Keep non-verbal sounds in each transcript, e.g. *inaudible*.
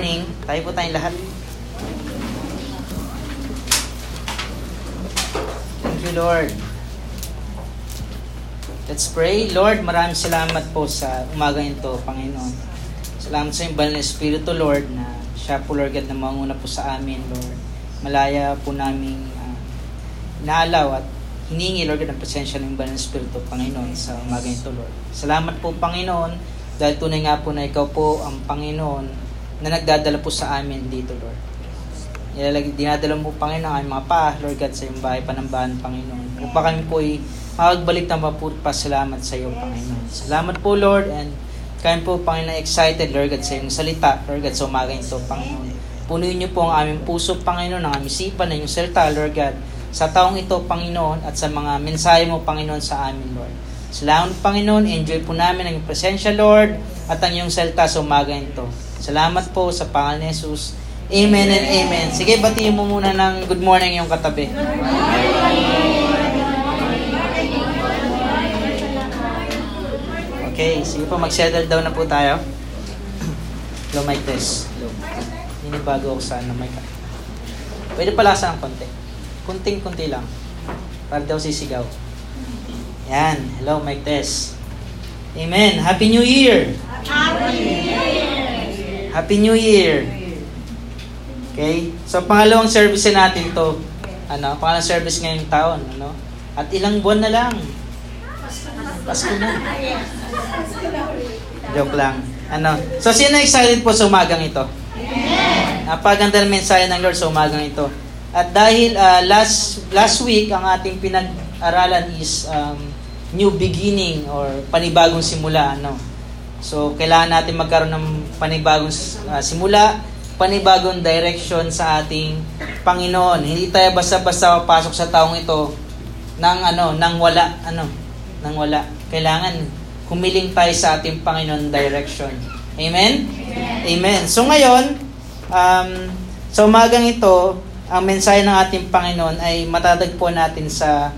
Morning. Tayo po tayong lahat. Thank you, Lord. Let's pray. Lord, maraming salamat po sa umaga ito, Panginoon. Salamat sa iyong banal na Espiritu, Lord, na siya po, Lord God, na manguna po sa amin, Lord. Malaya po namin uh, inaalaw at hiningi, Lord God, ang presensya ng banal na Espiritu, Panginoon, sa umaga ito, Lord. Salamat po, Panginoon, dahil tunay nga po na ikaw po ang Panginoon na nagdadala po sa amin dito, Lord. Nilalag, dinadala mo, Panginoon, ang mga pa, Lord God, sa iyong bahay, panambahan, Panginoon. Upang kami po ay makagbalik ng maput pasalamat sa iyo, Panginoon. Salamat po, Lord, and kami po, Panginoon, excited, Lord God, sa iyong salita, Lord God, sa umaga ito, Panginoon. Punuin niyo po ang aming puso, Panginoon, ang aming sipan, ng iyong salita, Lord God, sa taong ito, Panginoon, at sa mga mensahe mo, Panginoon, sa amin, Lord. Salamat, Panginoon, enjoy po namin ang presensya, Lord, at ang iyong salita sa umaga ito. Salamat po sa pangalan ni Jesus. Amen and amen. Sige, batiin mo muna ng good morning yung katabi. Okay, sige po, mag-settle down na po tayo. *clears throat* Low mic test. Low. Ninibago ako sa ano, mic. Pwede palasa ng konti. Kunting-kunti lang. Para daw sisigaw. Yan. Hello, mic test. Amen. Happy New Year! Happy New Year! Happy New Year! Okay? So, pangalawang service natin to. Ano, pangalawang service ngayong taon. Ano? At ilang buwan na lang. Pasko na. Joke lang. Ano? So, sino excited po sa umagang ito? Amen! Napaganda ng mensahe ng Lord sa umagang ito. At dahil uh, last last week, ang ating pinag-aralan is um, new beginning or panibagong simula. Ano? So, kailangan natin magkaroon ng panibagong uh, simula, panibagong direction sa ating Panginoon. Hindi tayo basta-basta papasok sa taong ito nang ano, nang wala, ano, nang wala. Kailangan humiling tayo sa ating Panginoon direction. Amen? Amen? Amen. So ngayon, um, sa umagang ito, ang mensahe ng ating Panginoon ay matatagpuan natin sa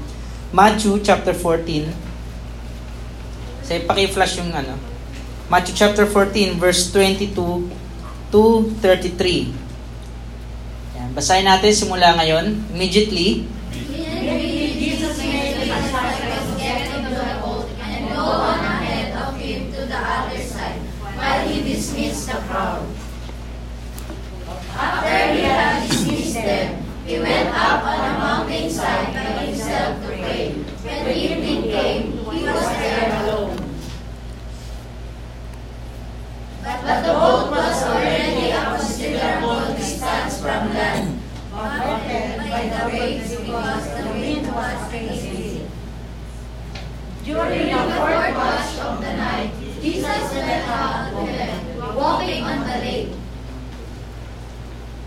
Matthew chapter 14. So, paki-flash yung ano. Matthew chapter 14 verse 22 to 33. Yan, basahin natin simula ngayon. Immediately. dismissed the crowd. After he had dismissed them, he went up on a mountainside by himself to pray. When evening came, he was there alone. But, but the boat was already a considerable distance from land, buffeted by the waves because the wind was crazy. During the fourth watch of the night, Jesus went out to them, walking on the lake.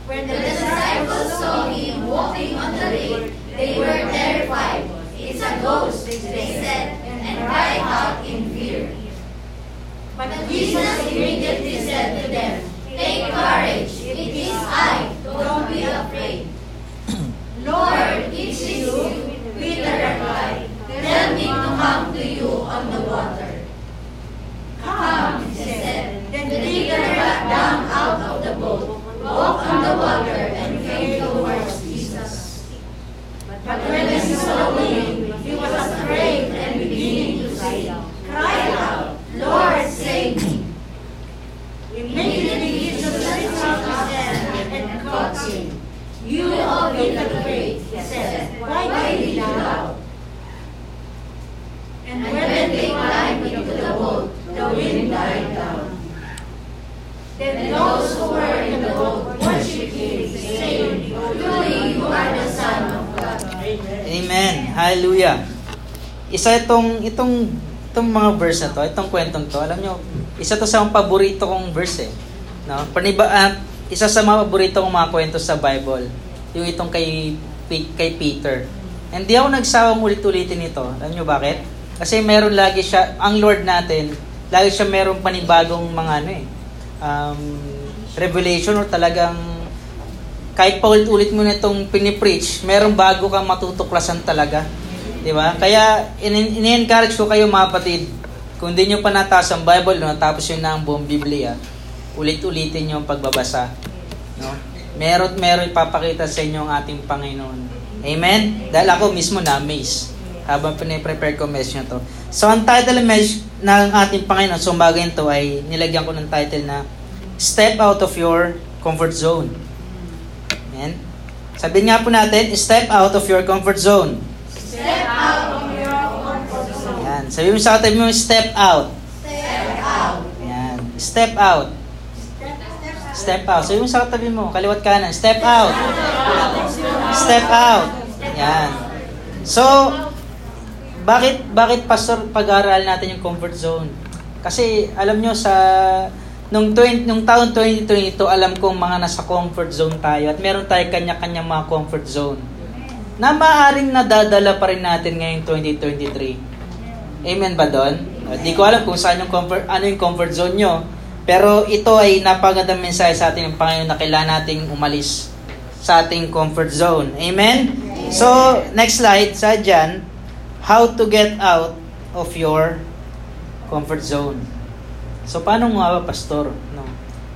When the disciples saw him walking on the lake, they were terrified. It's a ghost, they said, and cried out in fear. But Jesus immediately said to them, Take courage, it is I, don't be afraid. Lord, it is you, Peter replied. Tell me to come to you on the water. Come, he said. Then Peter got down out of the boat, walked on the water, and came towards Jesus. But when he saw him, he was afraid and beginning to say, cried out, Lord, save me. Immediately Jesus reached out his hand and caught him. You of little faith, he said, why did you doubt? And when they climbed into the boat, the wind died down. Then those who were in the boat worshiped him, saying, Truly you are the Son of God. Amen. Hallelujah. Isa itong, itong, itong mga verse na to, itong kwentong to, alam nyo, isa to sa mga paborito kong verse eh. No? Paniba, uh, isa sa mga paborito kong mga kwento sa Bible, yung itong kay, kay Peter. Hindi ako nagsawang ulit-ulitin ito. Alam nyo bakit? Kasi meron lagi siya, ang Lord natin, lagi siya meron panibagong mga ano eh, um, revelation or talagang kahit paulit-ulit mo na itong pinipreach, meron bago kang matutuklasan talaga. Di ba? Kaya ini-encourage ko kayo mga kapatid, kung hindi nyo pa nataas ang Bible, no, tapos yun na ang buong Biblia, ulit-ulitin yung pagbabasa. No? Meron meron ipapakita sa inyo ang ating Panginoon. Amen? Dahil ako mismo na-amaze habang piniprepare ko message na to. So, ang title message ng ating Panginoon sa so, to ay nilagyan ko ng title na Step Out of Your Comfort Zone. Amen? Sabihin nga po natin, step out of your comfort zone. Step out of. Yan. Sabi mo sa katabi mo, step out. Step out. Yan. Step out. Step out. Sabi mo sa katabi mo, kaliwat kanan, step out. Step out. Yan. So, bakit bakit pastor pag-aaral natin yung comfort zone? Kasi alam nyo sa Nung, 20, nung taon 2022, alam kong mga nasa comfort zone tayo at meron tayo kanya-kanya mga comfort zone na maaaring nadadala pa rin natin ngayong 2023. Amen ba doon? Di ko alam kung saan yung comfort, ano yung comfort zone nyo. Pero ito ay napagandang mensahe sa ating Panginoon na kailangan nating umalis sa ating comfort zone. Amen? So, next slide, sa dyan, how to get out of your comfort zone. So, paano nga ba, Pastor? No?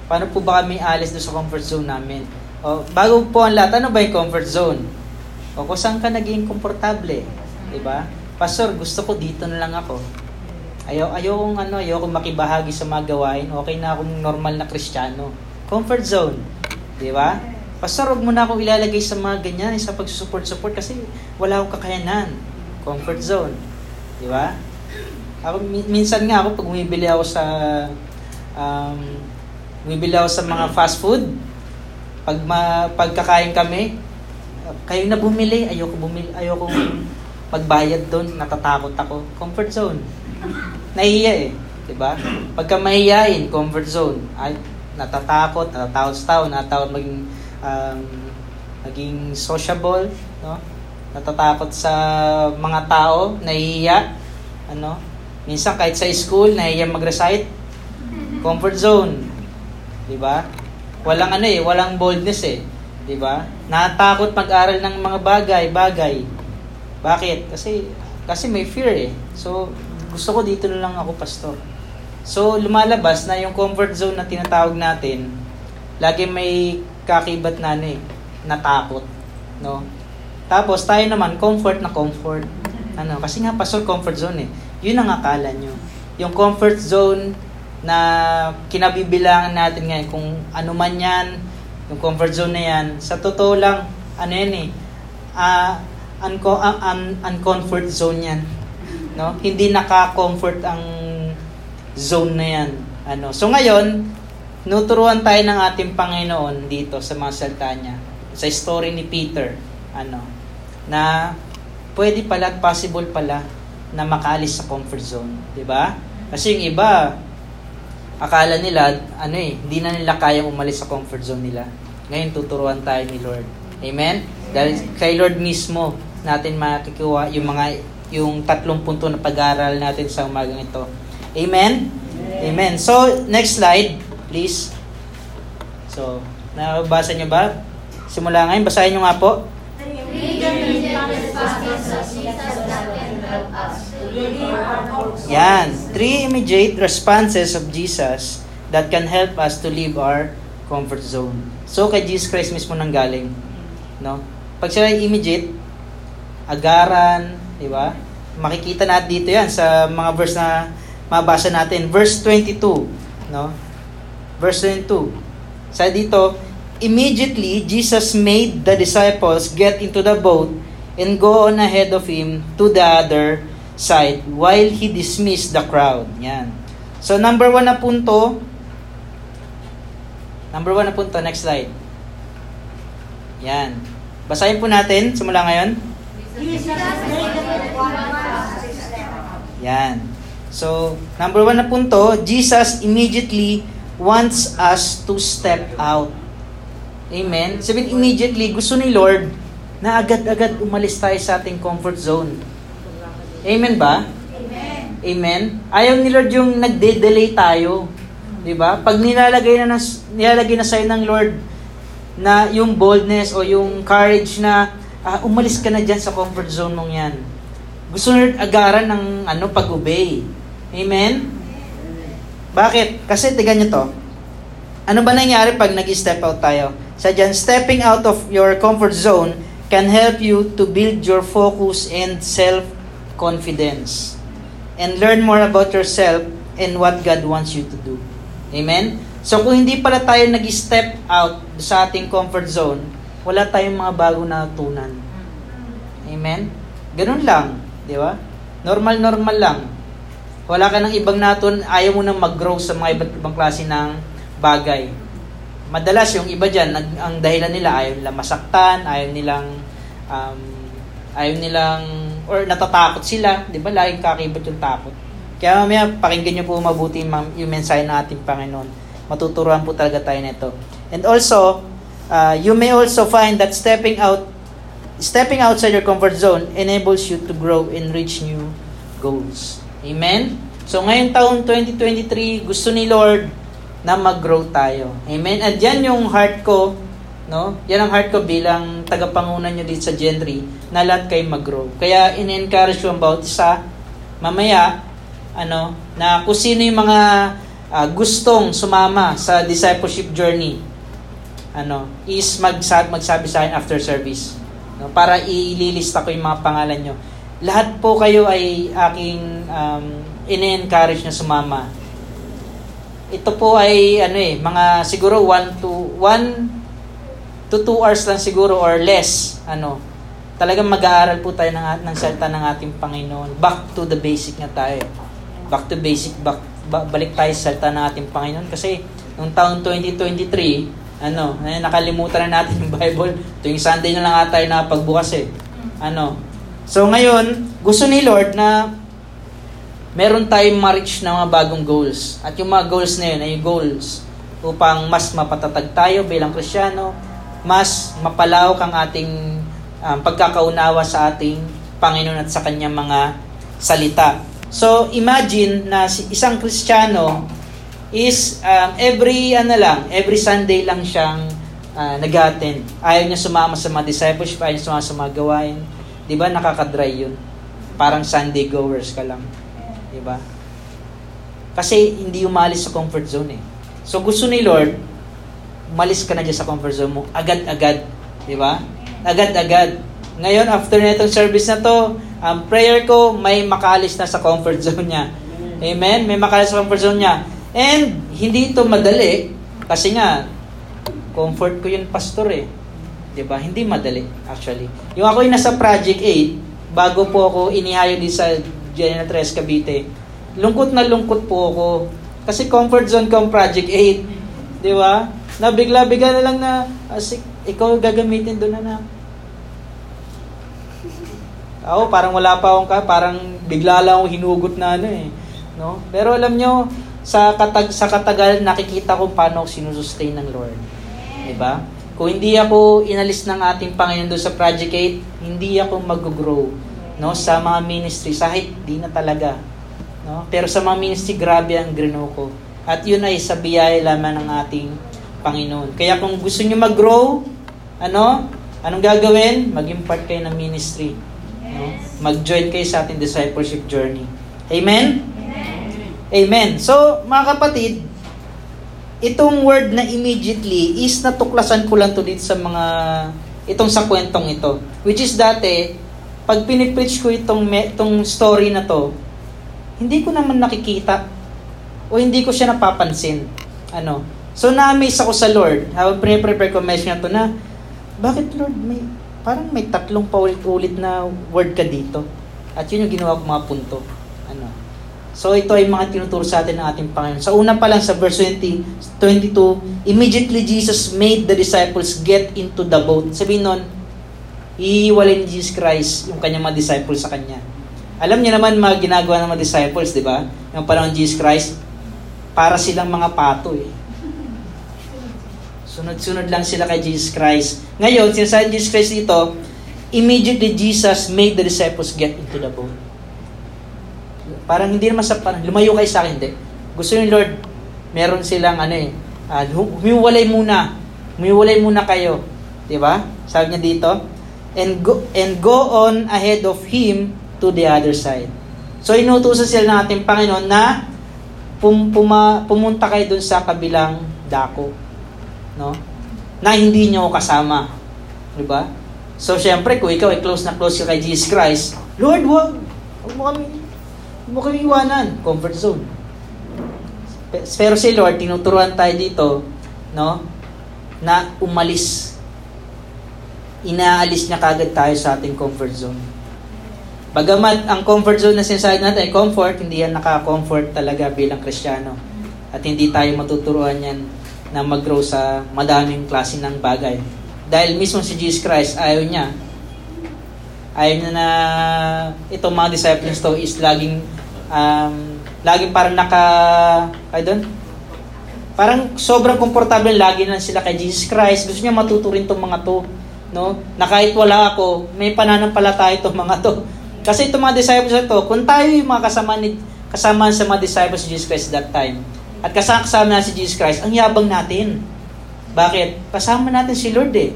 Paano po ba kami alis doon sa comfort zone namin? O, bago po ang lahat, ano ba yung comfort zone? O kung saan ka naging komportable? Diba? Pastor, gusto ko dito na lang ako. Ayaw, ayaw kong ano, ayaw kong makibahagi sa mga gawain. Okay na akong normal na kristyano. Comfort zone. Di ba? Pastor, huwag mo na akong ilalagay sa mga ganyan, sa pagsusupport-support kasi wala akong kakayanan. Comfort zone. Di ba? Ako, minsan nga ako, pag bumibili ako sa, um, bumibili ako sa mga fast food, pag ma, pagkakain kami, kayo na bumili, ayoko bumili, ayoko magbayad doon, natatakot ako. Comfort zone. Nahiya eh. 'di ba? Pagka mahihain, comfort zone. Ay, natatakot, natatakot sa tao, natatakot maging um, maging sociable, no? Natatakot sa mga tao, nahihiya, ano? Minsan kahit sa school, nahiya mag-recite. Comfort zone. Di ba? Walang ano eh, walang boldness eh. Di ba? Natakot mag-aral ng mga bagay, bagay. Bakit? Kasi kasi may fear eh. So, gusto ko dito na lang ako pastor. So, lumalabas na yung comfort zone na tinatawag natin, lagi may kakibat na ano eh, natakot. No? Tapos, tayo naman, comfort na comfort. Ano, kasi nga pastor, comfort zone eh. Yun ang akala nyo. Yung comfort zone na kinabibilangan natin ngayon, kung ano man yan, yung comfort zone na yan, sa totoo lang, ano yan eh, uh, unco- uh, un- uncomfort zone yan. No? Hindi naka-comfort ang zone na yan. Ano? So ngayon, nuturuan tayo ng ating Panginoon dito sa mga salta niya. Sa story ni Peter, ano, na pwede pala at possible pala na makaalis sa comfort zone, 'di ba? Kasi yung iba akala nila ano eh, hindi na nila kayang umalis sa comfort zone nila. Ngayon tuturuan tayo ni Lord. Amen? Dahil kay Lord mismo natin makikuha yung mga yung tatlong punto na pag-aaral natin sa umagang ito. Amen? Amen. So, next slide, please. So, nabasa niyo ba? Simula ngayon, basahin niyo nga po. Yan. Three immediate responses of Jesus that can help us to leave our comfort zone. So, kay Jesus Christ mismo nang galing. No? Pag sila immediate, agaran, di ba? Makikita natin dito yan sa mga verse na mabasa natin. Verse 22, no? Verse 22. Sa dito, immediately Jesus made the disciples get into the boat and go on ahead of him to the other side while he dismissed the crowd. Yan. So, number one na punto. Number one na punto. Next slide. Yan. Basahin po natin. Simula ngayon. Yan. So, number one na punto, Jesus immediately wants us to step out. Amen? Sabihin, immediately, gusto ni Lord na agad-agad umalis tayo sa ating comfort zone. Amen ba? Amen. Amen. Ayaw ni Lord yung nagde-delay tayo. 'Di ba? Pag nilalagay na nilalagay na sa ng Lord na yung boldness o yung courage na uh, umalis ka na diyan sa comfort zone mong 'yan. Gusto Lord agaran ng ano pag-obey. Amen. Bakit? Kasi tigan niyo to. Ano ba nangyari pag nag-step out tayo? Sa dyan, stepping out of your comfort zone can help you to build your focus and self-confidence and learn more about yourself and what God wants you to do. Amen? So kung hindi pala tayo nag-step out sa ating comfort zone, wala tayong mga bago na tunan. Amen? Ganun lang, di ba? Normal-normal lang. Wala ka ng ibang natun, ayaw mo nang mag-grow sa mga iba't ibang klase ng bagay. Madalas yung iba dyan, nag, ang dahilan nila ayaw nilang masaktan, ayaw nilang um, ayaw nilang or natatakot sila, 'di ba? Laging kakibot yung takot. Kaya mamaya pakinggan niyo po mabuti yung mensahe ng ating Panginoon. Matuturuan po talaga tayo nito. And also, uh, you may also find that stepping out stepping outside your comfort zone enables you to grow and reach new goals. Amen? So ngayon taon 2023, gusto ni Lord na mag-grow tayo. Amen? At yan yung heart ko, no? Yan ang heart ko bilang tagapangunan nyo dito sa Gentry, na lahat kayo mag-grow. Kaya in-encourage ko about isa, mamaya, ano, na kung sino yung mga uh, gustong sumama sa discipleship journey, ano, is magsabi, magsabi sa akin after service. No, para ililista ko yung mga pangalan nyo. Lahat po kayo ay aking um, in-encourage na sumama ito po ay ano eh, mga siguro 1 to 1 to 2 hours lang siguro or less. Ano, talagang mag-aaral po tayo ng, ng salita ng ating Panginoon. Back to the basic nga tayo. Back to basic, back, ba, balik tayo sa salita ng ating Panginoon. Kasi, nung taong 2023, ano, eh, nakalimutan na natin yung Bible. Tuwing Sunday na lang ata tayo nakapagbukas eh. Ano. So ngayon, gusto ni Lord na meron tayong ma-reach na mga bagong goals. At yung mga goals na yun ay goals upang mas mapatatag tayo bilang Krisyano, mas mapalawak ang ating um, pagkakaunawa sa ating Panginoon at sa kanyang mga salita. So, imagine na si isang Kristiyano is um, every ano lang, every Sunday lang siyang uh, nag-attend. Ayaw niya sumama sa mga discipleship, ayaw niya sumama sa mga gawain. Di ba nakakadry yun? Parang Sunday goers ka lang. Di ba? Kasi hindi umalis sa comfort zone eh. So gusto ni Lord, umalis ka na dyan sa comfort zone mo, agad-agad. Di ba? Agad-agad. Ngayon, after na itong service na to, ang um, prayer ko, may makalis na sa comfort zone niya. Amen? May makalis sa comfort zone niya. And, hindi ito madali, kasi nga, comfort ko yun, pastor eh. Di ba? Hindi madali, actually. Yung ako yung nasa Project 8, bago po ako inihayo din sa General Tres Cavite. Lungkot na lungkot po ako. Kasi comfort zone ko ang Project 8. Di ba? Nabigla-bigla na lang na, asik, ikaw gagamitin doon na na. Ako, parang wala pa akong ka, parang bigla lang akong hinugot na ano eh. No? Pero alam nyo, sa, katag, sa katagal, nakikita ko paano sinusustain ng Lord. Di ba? Kung hindi ako inalis ng ating Panginoon doon sa Project 8, hindi ako mag-grow no sa mga ministry kahit di na talaga no? Pero sa mga ministry grabe ang grino ko. At yun ay sa biyaya lamang ng ating Panginoon. Kaya kung gusto niyo mag-grow ano anong gagawin? Maging part kayo ng ministry no? Mag-join kayo sa ating discipleship journey. Amen amen so mga kapatid itong word na immediately is natuklasan ko lang to dito sa mga itong sa kwentong ito which is dati pag pinipreach ko itong, itong story na to, hindi ko naman nakikita o hindi ko siya napapansin. Ano? So na-amaze ako sa Lord. Habang pre-prepare ko message na to na, bakit Lord, may, parang may tatlong paulit-ulit na word ka dito. At yun yung ginawa ko mga punto. So ito ay mga tinuturo sa atin ng ating Panginoon. Sa una pa lang sa verse 20, 22, immediately Jesus made the disciples get into the boat. Sabihin nun, iiwalay ni Jesus Christ yung kanyang mga disciples sa kanya. Alam niyo naman mga ginagawa ng mga disciples, di ba? Yung panahon Jesus Christ, para silang mga pato eh. Sunod-sunod lang sila kay Jesus Christ. Ngayon, sinasabi Jesus Christ dito, immediately Jesus made the disciples get into the boat. Parang hindi naman sa parang, lumayo kayo sa akin, hindi. Gusto ni Lord, meron silang ano eh, uh, humiwalay muna. Humiwalay muna kayo. Di ba? Sabi niya dito, and go, and go on ahead of him to the other side. So inutusan sila ng ating Panginoon na pum, puma, pumunta kayo dun sa kabilang dako. No? Na hindi nyo kasama. Di ba? So, syempre, kung ikaw ay close na close ka kay Jesus Christ, Lord, wag. Huwag mo kami, mo kami iwanan. Comfort zone. Pero si Lord, tinuturuan tayo dito, no? Na umalis. Inaalis niya kagad tayo sa ating comfort zone. Bagamat ang comfort zone na sinasabi natin ay comfort, hindi yan naka-comfort talaga bilang Kristiyano. At hindi tayo matuturuan yan na mag-grow sa madaming klase ng bagay. Dahil mismo si Jesus Christ, ayaw niya. Ayaw niya na itong mga disciples to is laging um, laging parang naka ay doon parang sobrang komportable lagi na sila kay Jesus Christ gusto niya matuturin tong mga to no na kahit wala ako may pananampalataya itong mga to kasi itong mga disciples na to, kung tayo yung mga kasama, ni, kasama sa mga disciples ni Jesus Christ that time, at kasama, kasama na si Jesus Christ, ang yabang natin. Bakit? Kasama natin si Lord eh.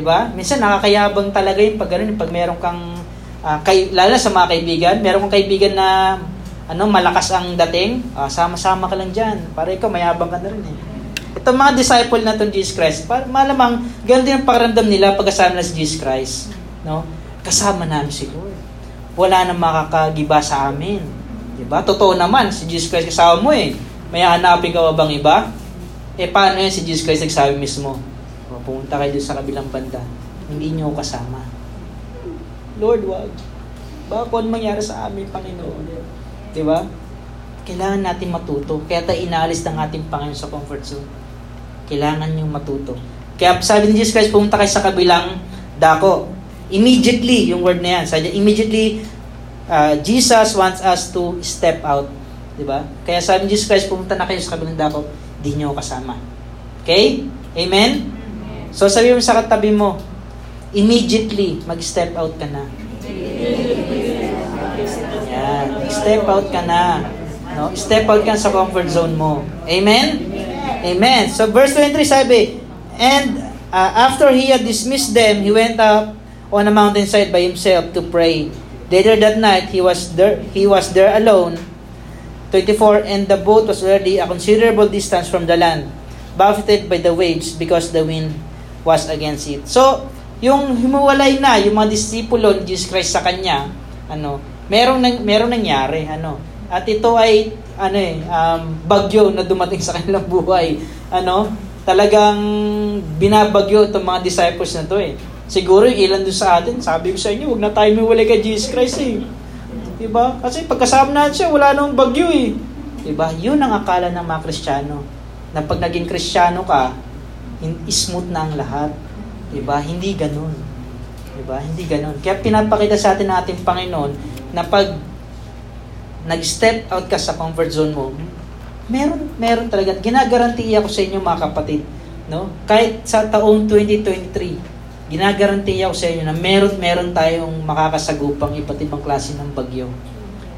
Ba? Diba? Minsan nakakayabang talaga yung pag ganun, pag meron kang, uh, kay, lalo sa mga kaibigan, meron kang kaibigan na ano, malakas ang dating, uh, sama-sama ka lang dyan. Para ikaw, mayabang ka na rin eh. Itong mga disciple na itong Jesus Christ, para, malamang, ganun din ang pakiramdam nila pag kasama na si Jesus Christ. No? Kasama namin si Lord wala nang makakagiba sa amin. Diba? Totoo naman, si Jesus Christ kasama mo eh. May hanapin ka bang iba? Eh paano yan si Jesus Christ nagsabi mismo? O, pumunta kayo sa kabilang banda. Hindi niyo kasama. Lord, wag. Baka kung mangyari sa amin, Panginoon. Diba? Kailangan natin matuto. Kaya tayo inalis ng ating Panginoon sa comfort zone. Kailangan niyong matuto. Kaya sabi ni Jesus Christ, pumunta kayo sa kabilang dako. Immediately, yung word na yan. So, immediately, uh, Jesus wants us to step out. Di ba? Kaya sabi ni Jesus Christ, pumunta na kayo sa kabilang dako, di nyo kasama. Okay? Amen? So sabi mo sa katabi mo, immediately, mag-step out ka na. Yan. Step out ka na. No? Step out ka sa comfort zone mo. Amen? Amen. So verse 23 sabi, And uh, after he had dismissed them, he went up on a mountainside by himself to pray. Later that night, he was there, he was there alone. 24, and the boat was already a considerable distance from the land, buffeted by the waves because the wind was against it. So, yung himuwalay na, yung mga disipulo ni Jesus Christ sa kanya, ano, merong, nang, merong nangyari, ano, at ito ay, ano eh, um, bagyo na dumating sa *laughs* kanilang buhay. Ano, talagang binabagyo itong mga disciples na to eh. Siguro yung ilan doon sa atin, sabi ko sa inyo, huwag na tayo miwalay kay Jesus Christ eh. Diba? Kasi pagkasama natin siya, wala nang bagyo eh. Diba? Yun ang akala ng mga Kristiyano. Na pag naging Kristiyano ka, smooth na ang lahat. Diba? Hindi ganun. Diba? Hindi ganun. Kaya pinapakita sa atin ng ating Panginoon na pag nag-step out ka sa comfort zone mo, meron, meron talaga. Ginagarantiya ko sa inyo mga kapatid. No? Kahit sa taong 2023, ginagarantiya ko sa inyo na meron meron tayong makakasagupang iba't ibang klase ng bagyo.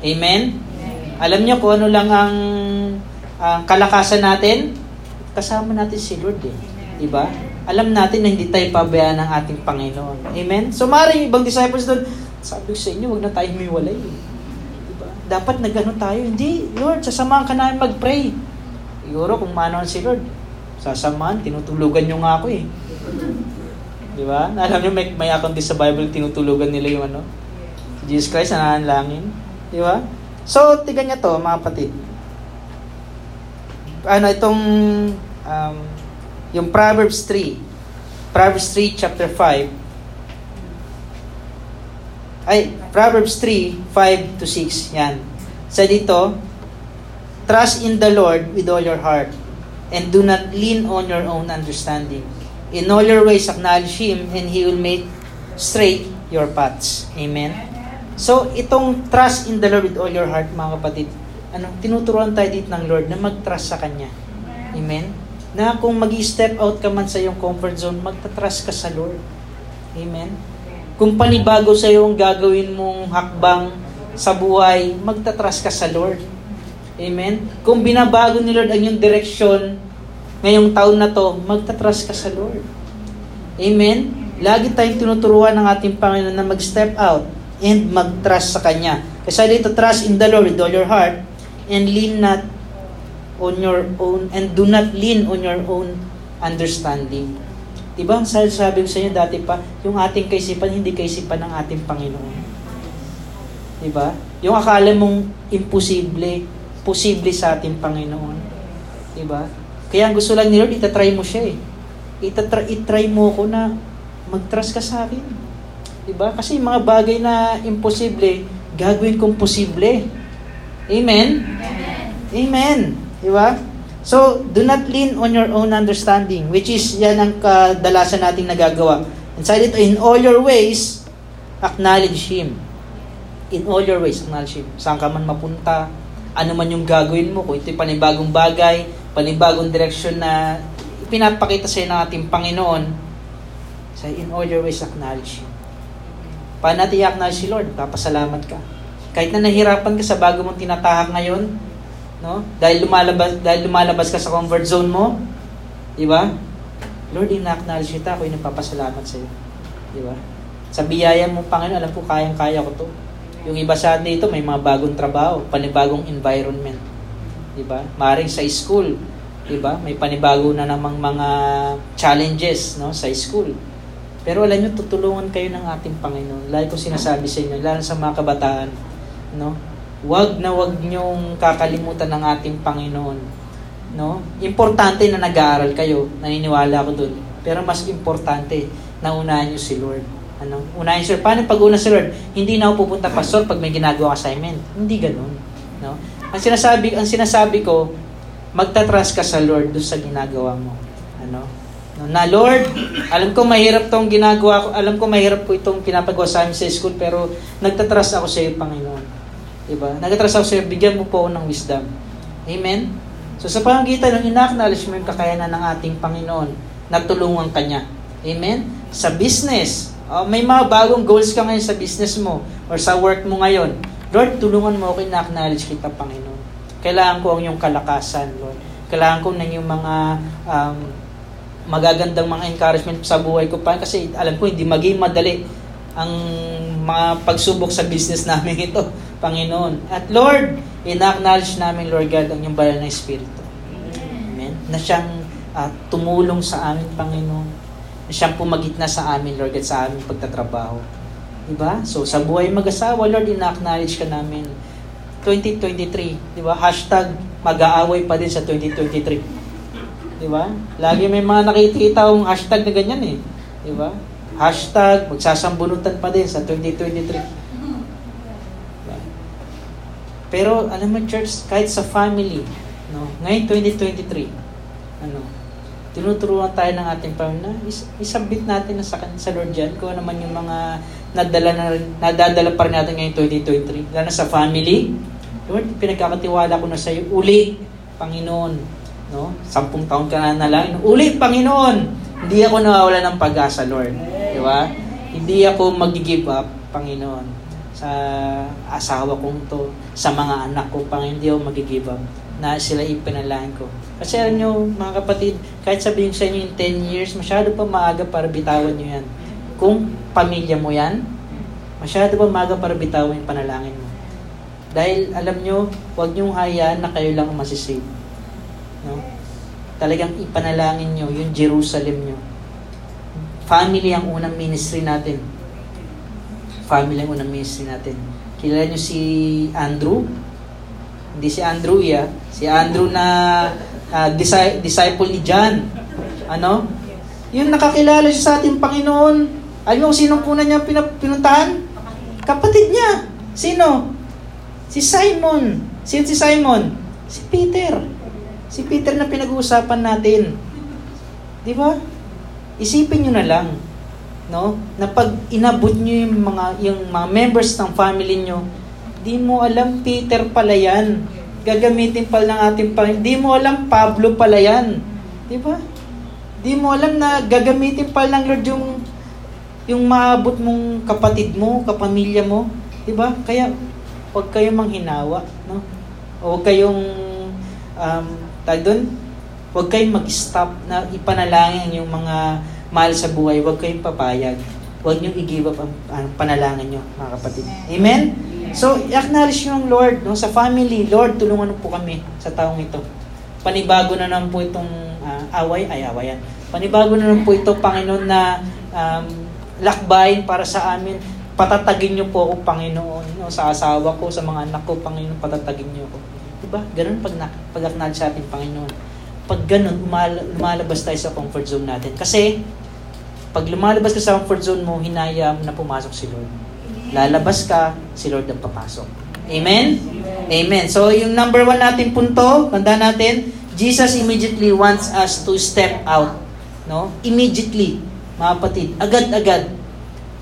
Amen? Amen. Alam niyo kung ano lang ang uh, kalakasan natin? Kasama natin si Lord eh. Diba? Alam natin na hindi tayo pabayaan ng ating Panginoon. Amen? So maaaring ibang disciples doon, sabi ko sa inyo, huwag na tayo humiwalay. Diba? Dapat nagano tayo. Hindi, Lord, sasamahan ka namin mag-pray. Siguro kung manon si Lord, sasamahan, tinutulugan nyo nga ako eh. Di ba? Alam niyo, may, may account sa Bible, tinutulugan nila yung ano? Jesus Christ, nananalangin. Di ba? So, tigan niya to, mga kapatid. Ano, itong, um, yung Proverbs 3. Proverbs 3, chapter 5. Ay, Proverbs 3, 5 to 6. Yan. Sa dito, Trust in the Lord with all your heart, and do not lean on your own understanding In all your ways, acknowledge Him and He will make straight your paths. Amen? So, itong trust in the Lord with all your heart, mga kapatid, ano, tinuturuan tayo dito ng Lord na mag-trust sa Kanya. Amen? Na kung mag step out ka man sa iyong comfort zone, magta-trust ka sa Lord. Amen? Kung panibago sa iyo ang gagawin mong hakbang sa buhay, magta-trust ka sa Lord. Amen? Kung binabago ni Lord ang iyong direksyon ngayong taon na to, magta-trust ka sa Lord. Amen? Lagi tayong tinuturuan ng ating Panginoon na mag-step out and mag-trust sa Kanya. Kasi dito, trust in the Lord with all your heart and lean not on your own and do not lean on your own understanding. Diba? Sabi, sabi ko sa inyo dati pa, yung ating kaisipan, hindi kaisipan ng ating Panginoon. Diba? Yung akala mong imposible, posible sa ating Panginoon. Diba? Kaya ang gusto lang ni Lord, itatry mo siya eh. Itatry, itry mo ko na mag-trust ka sa akin. Diba? Kasi mga bagay na imposible, gagawin kong posible. Amen? Amen. Amen. Diba? So, do not lean on your own understanding, which is yan ang kadalasan nating nagagawa. Inside it, in all your ways, acknowledge Him. In all your ways, acknowledge Him. Saan ka man mapunta, ano man yung gagawin mo, kung ito'y panibagong bagay, panibagong direksyon na pinapakita sa ng ating Panginoon, say, in all your ways, acknowledge Him. Paano natin i-acknowledge si Lord? Papasalamat ka. Kahit na nahirapan ka sa bago mong tinatahak ngayon, no? Dahil lumalabas dahil lumalabas ka sa comfort zone mo, 'di ba? Lord, ina-acknowledge kita, ako nagpapasalamat sa iyo. 'Di ba? Sa biyaya mo, Panginoon, alam ko kayang-kaya ko 'to. Yung iba sa atin dito may mga bagong trabaho, panibagong environment. 'Di ba? Maring sa school, 'di ba? May panibago na namang mga challenges, no, sa school. Pero alam niyo, tutulungan kayo ng ating Panginoon. Lagi ko sinasabi sa inyo, lalo sa mga kabataan, no? Wag na wag niyong kakalimutan ng ating Panginoon. No? Importante na nag-aaral kayo, naniniwala ako doon. Pero mas importante na unahin niyo si Lord. Ano? Unahin si Lord. Paano pag una si Lord? Hindi na ako pupunta pastor pag may ginagawa assignment. Hindi ganoon. No? Ang sinasabi, ang sinasabi ko, magta-trust ka sa Lord doon sa ginagawa mo. Ano? Na Lord, alam ko mahirap tong ginagawa ko, alam ko mahirap po itong pinapagawa sa amin sa school, pero nagtatrust ako sa iyo, Panginoon. Diba? Nagatrust ako sa'yo, bigyan mo po ng wisdom. Amen? So sa pamagitan ng ina-acknowledge mo yung kakayanan ng ating Panginoon, natulungan ka niya. Amen? Sa business, uh, may mga bagong goals ka ngayon sa business mo or sa work mo ngayon. Lord, tulungan mo ako, ina-acknowledge kita, Panginoon. Kailangan ko ang iyong kalakasan, Lord. Kailangan ko ng yung mga um, magagandang mga encouragement sa buhay ko pa kasi alam ko hindi maging madali ang mga pagsubok sa business *laughs* namin ito. Panginoon. At Lord, in-acknowledge namin, Lord God, ang iyong banal na Espiritu. Amen. Na siyang uh, tumulong sa amin, Panginoon. Na siyang pumagitna sa amin, Lord God, sa aming pagtatrabaho. Diba? So, sa buhay mag-asawa, Lord, in-acknowledge ka namin. 2023, di ba? Hashtag mag-aaway pa din sa 2023. Di ba? Lagi may mga nakikita akong hashtag na ganyan eh. Di ba? Hashtag magsasambunutan pa din sa 2023. Pero alam mo church, kahit sa family, no, ngayon 2023, ano, tinuturuan tayo ng ating Panginoon na is, isabit natin na sa, sa Lord yan kung ano naman yung mga nadala na, nadadala pa rin natin ngayon 2023. Lalo sa family, Lord, pinagkakatiwala ko na sa iyo, uli, Panginoon. No? Sampung taon ka na na lang. Uli, Panginoon! Hindi ako nawawala ng pag-asa, Lord. Di ba? Hindi ako mag-give up, Panginoon sa asawa kong to, sa mga anak ko, pang hindi ako magigive up na sila ipinalain ko. Kasi alam nyo, mga kapatid, kahit sabihin sa inyo in 10 years, masyado pa maaga para bitawan nyo yan. Kung pamilya mo yan, masyado pa maaga para bitawan yung panalangin mo. Dahil alam nyo, huwag nyo hayaan na kayo lang masisave. No? Talagang ipanalangin nyo yung Jerusalem nyo. Family ang unang ministry natin family ang unang ministry natin. Kilala niyo si Andrew? Hindi si Andrew, ya. Si Andrew na uh, disi- disciple ni John. Ano? Yung nakakilala siya sa ating Panginoon. Alam mo kung sinong kuna niya pinap- pinuntahan? Kapatid niya. Sino? Si Simon. Sino si Simon? Si Peter. Si Peter na pinag-uusapan natin. Di ba? Isipin nyo na lang no? Na pag inabot niyo yung mga yung mga members ng family niyo, di mo alam Peter pala yan. Gagamitin pala ng ating Panginoon. Di mo alam Pablo pala yan. Di ba? Di mo alam na gagamitin pala ng Lord yung yung maabot mong kapatid mo, kapamilya mo, 'di ba? Kaya huwag kayong manghinawa, no? O huwag kayong um, tag doon, huwag kayong mag-stop na ipanalangin yung mga mahal sa buhay, huwag kayong papayag. Huwag niyong i-give up ang, ang panalangin niyo, mga kapatid. Amen? So, acknowledge niyo ang Lord no, sa family. Lord, tulungan po kami sa taong ito. panibago na naman po itong uh, away, ay awayan. Panibago na naman po ito, Panginoon, na um, lakbayin para sa amin. Patatagin niyo po ako, Panginoon, no, sa asawa ko, sa mga anak ko, Panginoon, patatagin niyo ako. Diba? Ganun pag, pag acknowledge sa ating Panginoon. Pag ganun, umal, lumalabas tayo sa comfort zone natin. Kasi, pag lumalabas ka sa comfort zone mo, hinaya mo na pumasok si Lord. Lalabas ka, si Lord ang papasok. Amen? Amen. So, yung number one natin punto, tanda natin, Jesus immediately wants us to step out. No? Immediately, mga kapatid. Agad-agad.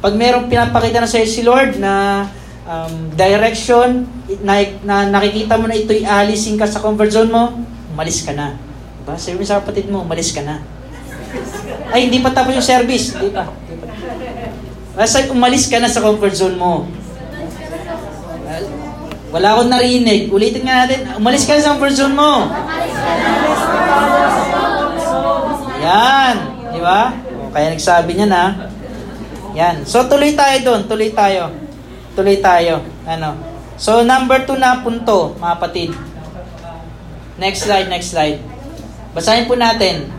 Pag merong pinapakita na sa'yo si Lord na um, direction, na, na nakikita mo na ito'y alisin ka sa comfort zone mo, umalis ka na. Diba? Sabi mo sa kapatid mo, umalis ka na. Ay, hindi pa tapos yung service. Hindi pa. Hindi pa. Basta umalis ka na sa comfort zone mo. Wala akong narinig. Ulitin nga natin. Umalis ka sa comfort zone mo. Yan. Di ba? Kaya nagsabi niya na. Yan. So, tuloy tayo doon. Tuloy tayo. Tuloy tayo. Ano? So, number two na punto, mga patid. Next slide, next slide. Basahin po natin.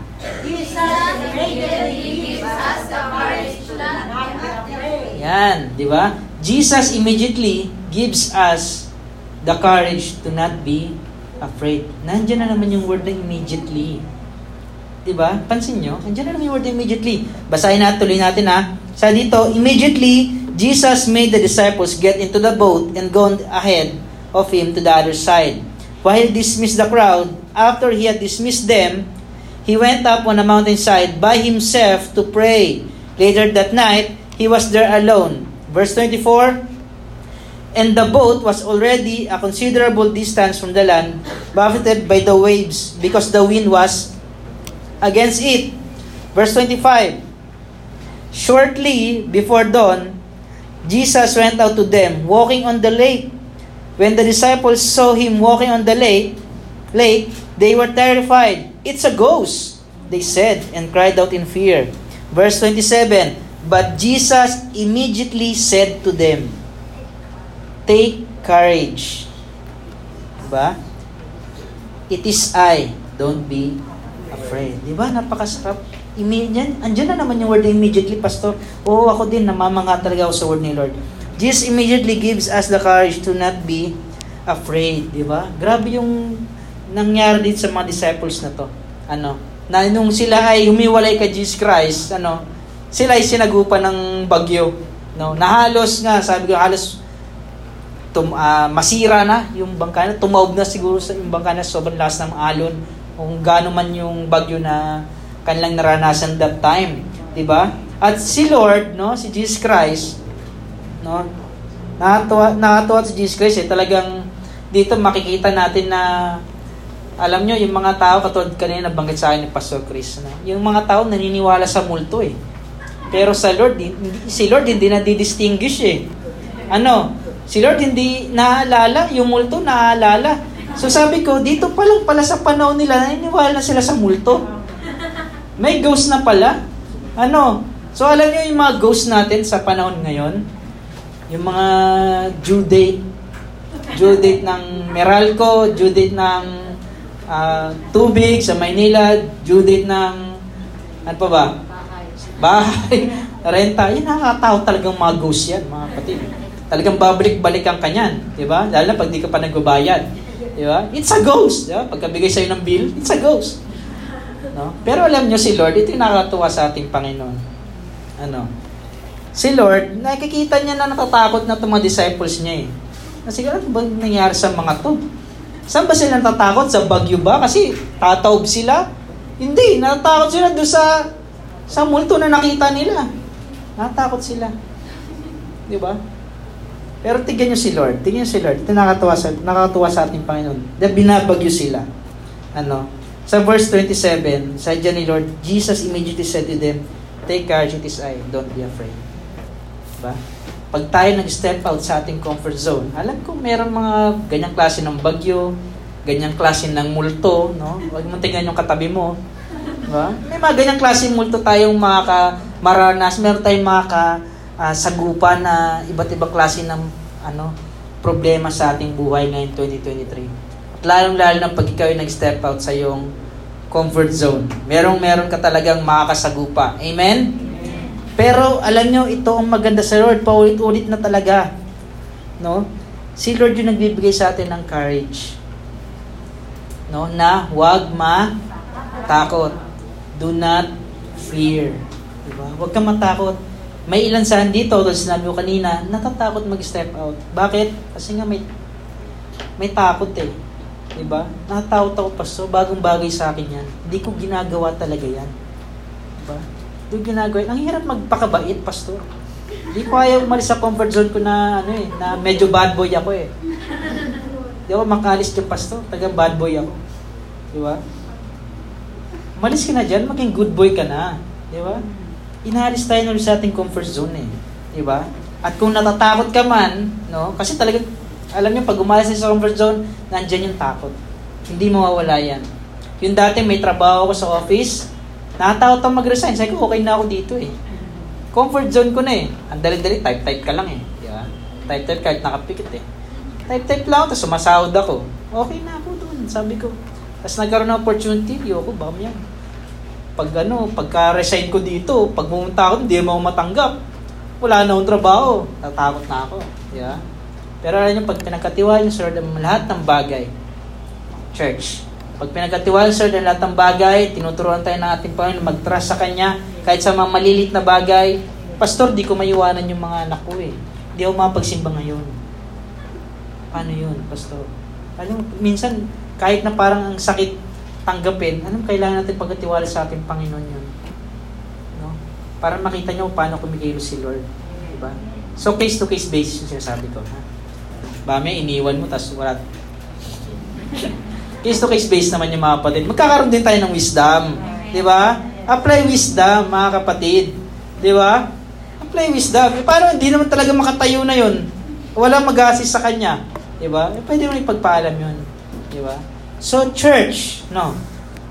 Yan, di ba? Jesus immediately gives us the courage to not be afraid. Nandiyan na naman yung word na immediately. Diba? Pansin nyo? Nandiyan na naman yung word na immediately. Basahin natin, tuloy natin ha. Sa dito, immediately, Jesus made the disciples get into the boat and go ahead of him to the other side. While he dismissed the crowd, after he had dismissed them, he went up on a mountainside by himself to pray. Later that night, he was there alone. Verse 24, and the boat was already a considerable distance from the land, buffeted by the waves, because the wind was against it. Verse 25 Shortly before dawn, Jesus went out to them, walking on the lake. When the disciples saw him walking on the lake, lake, they were terrified. It's a ghost, they said, and cried out in fear. Verse 27 But Jesus immediately said to them, Take courage. Diba? It is I. Don't be afraid. Diba? Napakasarap. Immediate, andyan na naman yung word immediately, Pastor. Oo, ako din, namamanga talaga ako sa word ni Lord. Jesus immediately gives us the courage to not be afraid. Diba? Grabe yung nangyari dito sa mga disciples na to. Ano? Na nung sila ay humiwalay kay Jesus Christ, ano, sila ay sinagupa ng bagyo. No, nahalos nga, sabi ko, halos tum, uh, masira na yung bangka na, tumaob na siguro sa yung bangka na sobrang lakas ng alon, kung gaano man yung bagyo na kanilang naranasan that time, 'di ba? At si Lord, no, si Jesus Christ, no, nakatuwa, nakatuwa si Jesus Christ eh, talagang dito makikita natin na alam nyo, yung mga tao, katulad kanina nabanggit sa akin ni Pastor Chris, no? yung mga tao naniniwala sa multo eh. Pero sa Lord, si Lord hindi na di-distinguish eh. Ano? Si Lord hindi naaalala, yung multo naaalala. So sabi ko, dito pa lang pala sa panahon nila, naniniwala na sila sa multo. May ghost na pala. Ano? So alam niyo yung mga ghost natin sa panahon ngayon? Yung mga due date. Due date ng Meralco, due date ng uh, tubig sa Maynila, due date ng ano pa ba? Bahay. *laughs* Renta. Yan nakakatawa talagang mga ghost yan, mga kapatid. Talagang babalik-balikan ka niyan, di ba? Lalo pag di ka pa nagbabayad. Di ba? It's a ghost. Di ba? Pagkabigay sa'yo ng bill, it's a ghost. No? Pero alam nyo si Lord, ito yung nakakatuwa sa ating Panginoon. Ano? Si Lord, nakikita niya na natatakot na itong mga disciples niya eh. Kasi ano ba nangyari sa mga to? Saan ba sila natatakot? Sa bagyo ba? Kasi tataob sila? Hindi, natatakot sila doon sa sa multo na nakita nila. Natatakot sila. Di ba? Pero tignan nyo si Lord. Tignan nyo si Lord. Ito nakatuwa sa, nakatuwa sa ating Panginoon. Na binabagyo sila. Ano? Sa verse 27, sa dyan ni Lord, Jesus immediately said to them, Take courage, it is I. Don't be afraid. Diba? Pag tayo nag-step out sa ating comfort zone, alam ko meron mga ganyang klase ng bagyo, ganyang klase ng multo, no? Huwag mo tingnan yung katabi mo. Diba? May mga ganyang klase ng multo tayong makaka maranas, meron tayong makaka uh, sagupan na iba't ibang klase ng ano problema sa ating buhay ngayon 2023. At lalong-lalo na pag ikaw ay nag-step out sa iyong comfort zone. Merong meron ka talagang makakasagupa. Amen? Pero alam nyo, ito ang maganda sa Lord. Paulit-ulit na talaga. No? Si Lord yung nagbibigay sa atin ng courage. No? Na huwag matakot. Do not fear. Diba? Huwag kang matakot. May ilan saan dito, tulad sinabi ko kanina, natatakot mag-step out. Bakit? Kasi nga may may takot eh. Diba? Natatakot ako, pastor. Bagong bagay sa akin yan. Hindi ko ginagawa talaga yan. Diba? Ko ginagawa. Ang hirap magpakabait, pastor. Hindi ko ayaw umalis sa comfort zone ko na, ano eh, na medyo bad boy ako eh. Di ako makalis yung pastor. Taga bad boy ako. Di ba? Umalis ka na dyan, maging good boy ka na. Di ba? Inahalis tayo na sa ating comfort zone eh. Di ba? At kung natatakot ka man, no? Kasi talaga, alam niyo, pag umalis sa comfort zone, nandyan yung takot. Hindi mawawala yan. Yung dati may trabaho ako sa office, natatakot ako mag-resign. Sabi ko, okay na ako dito eh. Comfort zone ko na eh. Ang dali-dali, type-type ka lang eh. Di ba? Type-type kahit nakapikit eh. Type-type lang ako, tapos sumasahod ako. Okay na ako doon, sabi ko. Tapos nagkaroon ng opportunity, yoko, bam yan pag ano, pagka-resign ko dito, pag pumunta ako, hindi mo matanggap. Wala na akong trabaho. Tatakot na ako. Yeah? Pero alam niyo, pag pinagkatiwala niyo, Sir, ang lahat ng bagay, church, pag pinagkatiwala Sir, ang lahat ng bagay, tinuturuan tayo ng ating Panginoon, mag-trust sa Kanya, kahit sa mga malilit na bagay, Pastor, di ko maiwanan yung mga anak ko eh. Di ako mapagsimba ngayon. Paano yun, Pastor? Alam, minsan, kahit na parang ang sakit tanggapin, anong kailangan natin pagkatiwala sa ating Panginoon yun? No? Para makita nyo paano kumikilos si Lord. Diba? So, case-to-case basis yung sinasabi ko. Ha? Bame, iniwan mo, tapos wala. Case-to-case basis naman yung mga kapatid. Magkakaroon din tayo ng wisdom. Di ba? Apply wisdom, mga kapatid. Di ba? Apply wisdom. E, paano hindi naman talaga makatayo na yun? Walang mag-assist sa kanya. Di ba? E, pwede mo ipagpaalam yun. Di ba? So, church, no,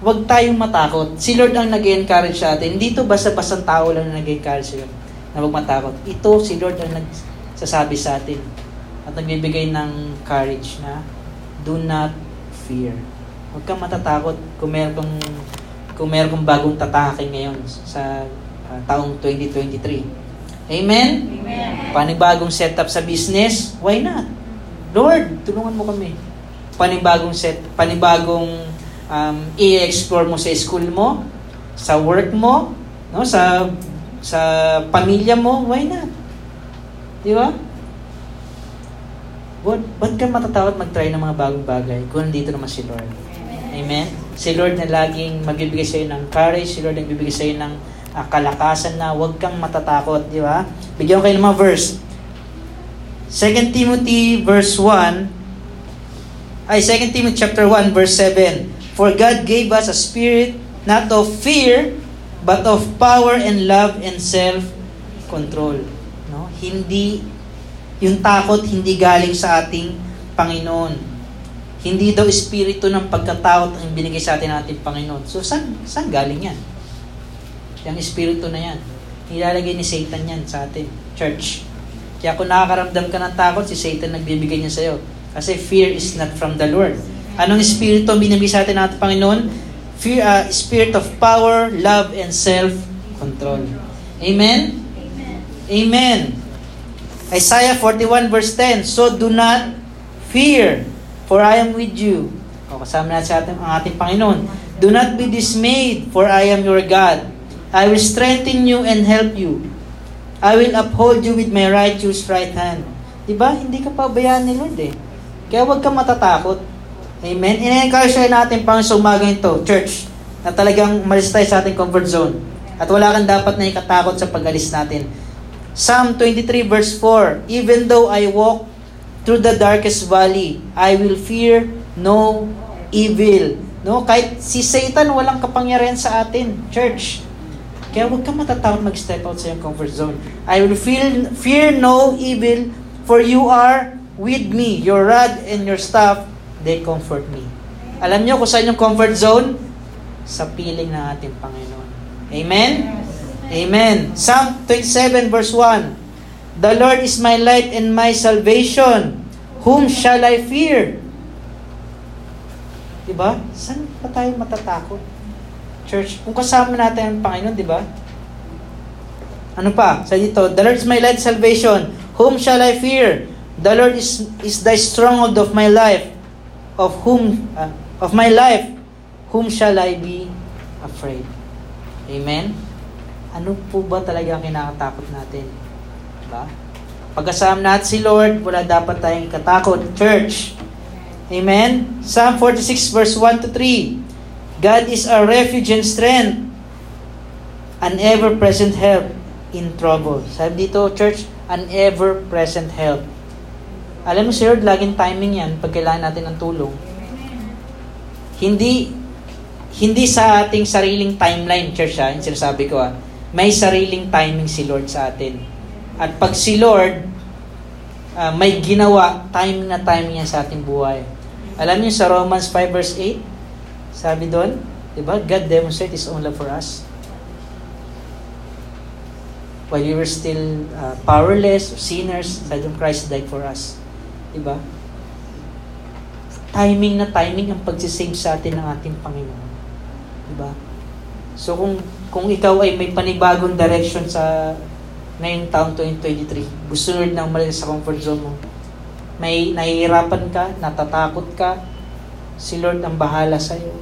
huwag tayong matakot. Si Lord ang nag-encourage sa atin. Dito basta-basta tao lang na nag-encourage sa na huwag matakot. Ito, si Lord ang nagsasabi sa atin at nagbibigay ng courage na do not fear. Huwag kang matatakot kung meron kang, kung meron kang bagong tatake ngayon sa uh, taong 2023. Amen? Amen? Panibagong setup sa business? Why not? Lord, tulungan mo kami panibagong set, panibagong um, i-explore mo sa school mo, sa work mo, no, sa sa pamilya mo, why not? Di ba? Ba't, ba't ka matatawad mag-try ng mga bagong bagay kung nandito naman si Lord? Amen? Si Lord na laging magbibigay sa iyo ng courage, si Lord na magbibigay sa iyo ng uh, kalakasan na huwag kang matatakot, di ba? Bigyan ko kayo ng mga verse. 2 Timothy verse 1, ay 2 Timothy chapter 1 verse 7. For God gave us a spirit not of fear but of power and love and self-control. No? Hindi yung takot hindi galing sa ating Panginoon. Hindi daw espiritu ng pagkatakot ang binigay sa atin ng ating Panginoon. So, saan, saan galing yan? Yung espiritu na yan. Nilalagay ni Satan yan sa atin. Church. Kaya kung nakakaramdam ka ng takot, si Satan nagbibigay niya sa'yo. Kasi fear is not from the Lord. Anong espiritu ang binibigay sa atin ng Panginoon? Fear, uh, spirit of power, love, and self-control. Amen? Amen? Amen. Isaiah 41 verse 10, So do not fear, for I am with you. O, kasama natin sa ating, ang ating Panginoon. Do not be dismayed, for I am your God. I will strengthen you and help you. I will uphold you with my righteous right hand. Diba? Hindi ka pabayaan ni Lord eh. Kaya huwag kang matatakot. Amen? In-encourage natin pang sa umaga ito, church, na talagang malis tayo sa ating comfort zone. At wala kang dapat na ikatakot sa pag-alis natin. Psalm 23 verse 4, Even though I walk through the darkest valley, I will fear no evil. No, kahit si Satan walang kapangyarihan sa atin, church. Kaya huwag kang matatakot mag-step out sa iyong comfort zone. I will feel, fear no evil, for you are with me, your rod and your staff, they comfort me. Alam niyo kung saan yung comfort zone? Sa piling ng ating Panginoon. Amen? Amen. Psalm 27 verse 1. The Lord is my light and my salvation. Whom shall I fear? Di ba? Saan pa tayo matatakot? Church, kung kasama natin ang Panginoon, di ba? Ano pa? Sa dito, The Lord is my light salvation. Whom shall I fear? The Lord is is the stronghold of my life. Of whom uh, of my life, whom shall I be afraid? Amen. Ano po ba talaga ang kinakatakot natin? Diba? Pagkasama natin si Lord, wala dapat tayong katakot. Church. Amen. Psalm 46 verse 1 to 3. God is our refuge and strength, an ever-present help in trouble. Sabi dito, church, an ever-present help. Alam mo, sir, laging timing yan pag kailangan natin ng tulong. Hindi hindi sa ating sariling timeline, church, ha, yung sinasabi ko, ha, may sariling timing si Lord sa atin. At pag si Lord, uh, may ginawa, timing na timing yan sa ating buhay. Alam niyo sa Romans 5 verse 8, sabi doon, di ba, God demonstrate His own love for us. While we were still uh, powerless, sinners, sabi Christ died for us. Di ba? Timing na timing ang pagsisave sa atin ng ating Panginoon. Di ba? So kung kung ikaw ay may panibagong direction sa ngayong taong 2023, gusto nyo nang umalis sa comfort zone mo, may nahihirapan ka, natatakot ka, si Lord ang bahala sa iyo.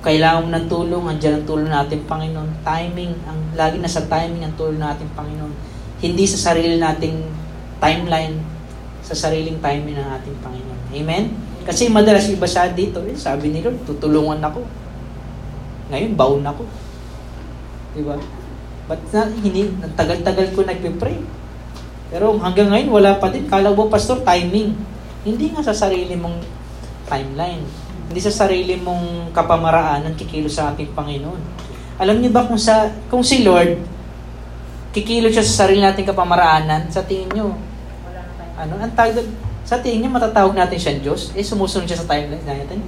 Kailangan mo ng tulong, andyan ang tulong natin, Panginoon. Timing, ang lagi nasa timing ang tulong natin, Panginoon. Hindi sa sarili nating timeline, sa sariling timing ng ating Panginoon. Amen? Kasi madalas iba sa dito, eh, sabi ni Lord, tutulungan ako. Ngayon, bound ako. Diba? Ba't na, hindi, tagal-tagal ko nagpe-pray. Pero hanggang ngayon, wala pa din. Kala mo, pastor, timing. Hindi nga sa sarili mong timeline. Hindi sa sarili mong kapamaraanan kikilo sa ating Panginoon. Alam niyo ba kung sa kung si Lord kikilo siya sa sarili nating kapamaraanan, sa tingin niyo, ano, ang tawag sa tingin niyo matatawag natin siya Diyos? Eh, sumusunod siya sa timeline natin.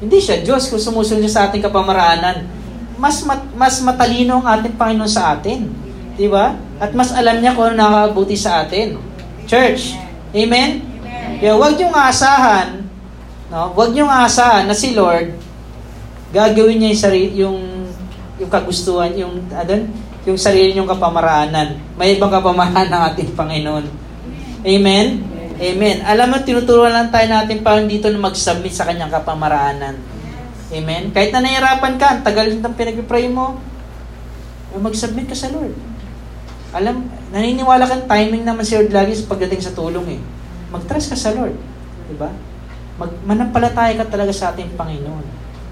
Hindi siya Diyos kung sumusunod sa ating kapamaraanan. Mas mat, mas matalino ang ating Panginoon sa atin. Di ba? At mas alam niya kung ano nakakabuti sa atin. Church. Amen? Kaya huwag niyong aasahan, no? Huwag niyong aasahan na si Lord gagawin niya yung sarili, yung yung kagustuhan, yung adon, yung sarili niyong kapamaraanan. May ibang kapamaraanan ng ating Panginoon. Amen? Amen. Alam mo, tinuturuan lang tayo natin pa dito na mag-submit sa kanyang kapamaraanan. Amen? Kahit na nahihirapan ka, ang tagal ng pinag-pray mo, mag-submit ka sa Lord. Alam, naniniwala kang timing naman si Lord lagi pagdating sa tulong eh. Mag-trust ka sa Lord. Diba? Mag manampalataya ka talaga sa ating Panginoon.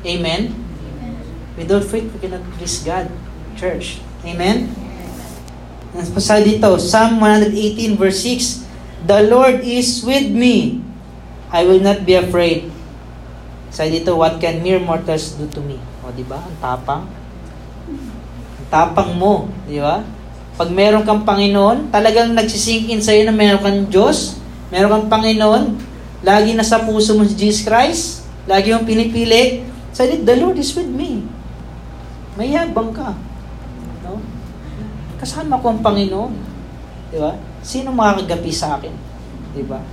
Amen? Without faith, we cannot please God. Church. Amen? Nasa dito, Psalm 118 verse 6, The Lord is with me. I will not be afraid. Sa dito, what can mere mortals do to me? O, di ba? Ang tapang. Ang tapang mo. Di ba? Pag meron kang Panginoon, talagang nagsisink in sa'yo na meron kang Diyos, meron kang Panginoon, lagi nasa puso mo si Jesus Christ, lagi mong pinipili, sabi, the Lord is with me. Mayabang ka. No? Kasama ko ang Panginoon. Di ba? Sino makakagapi sa akin? Di ba?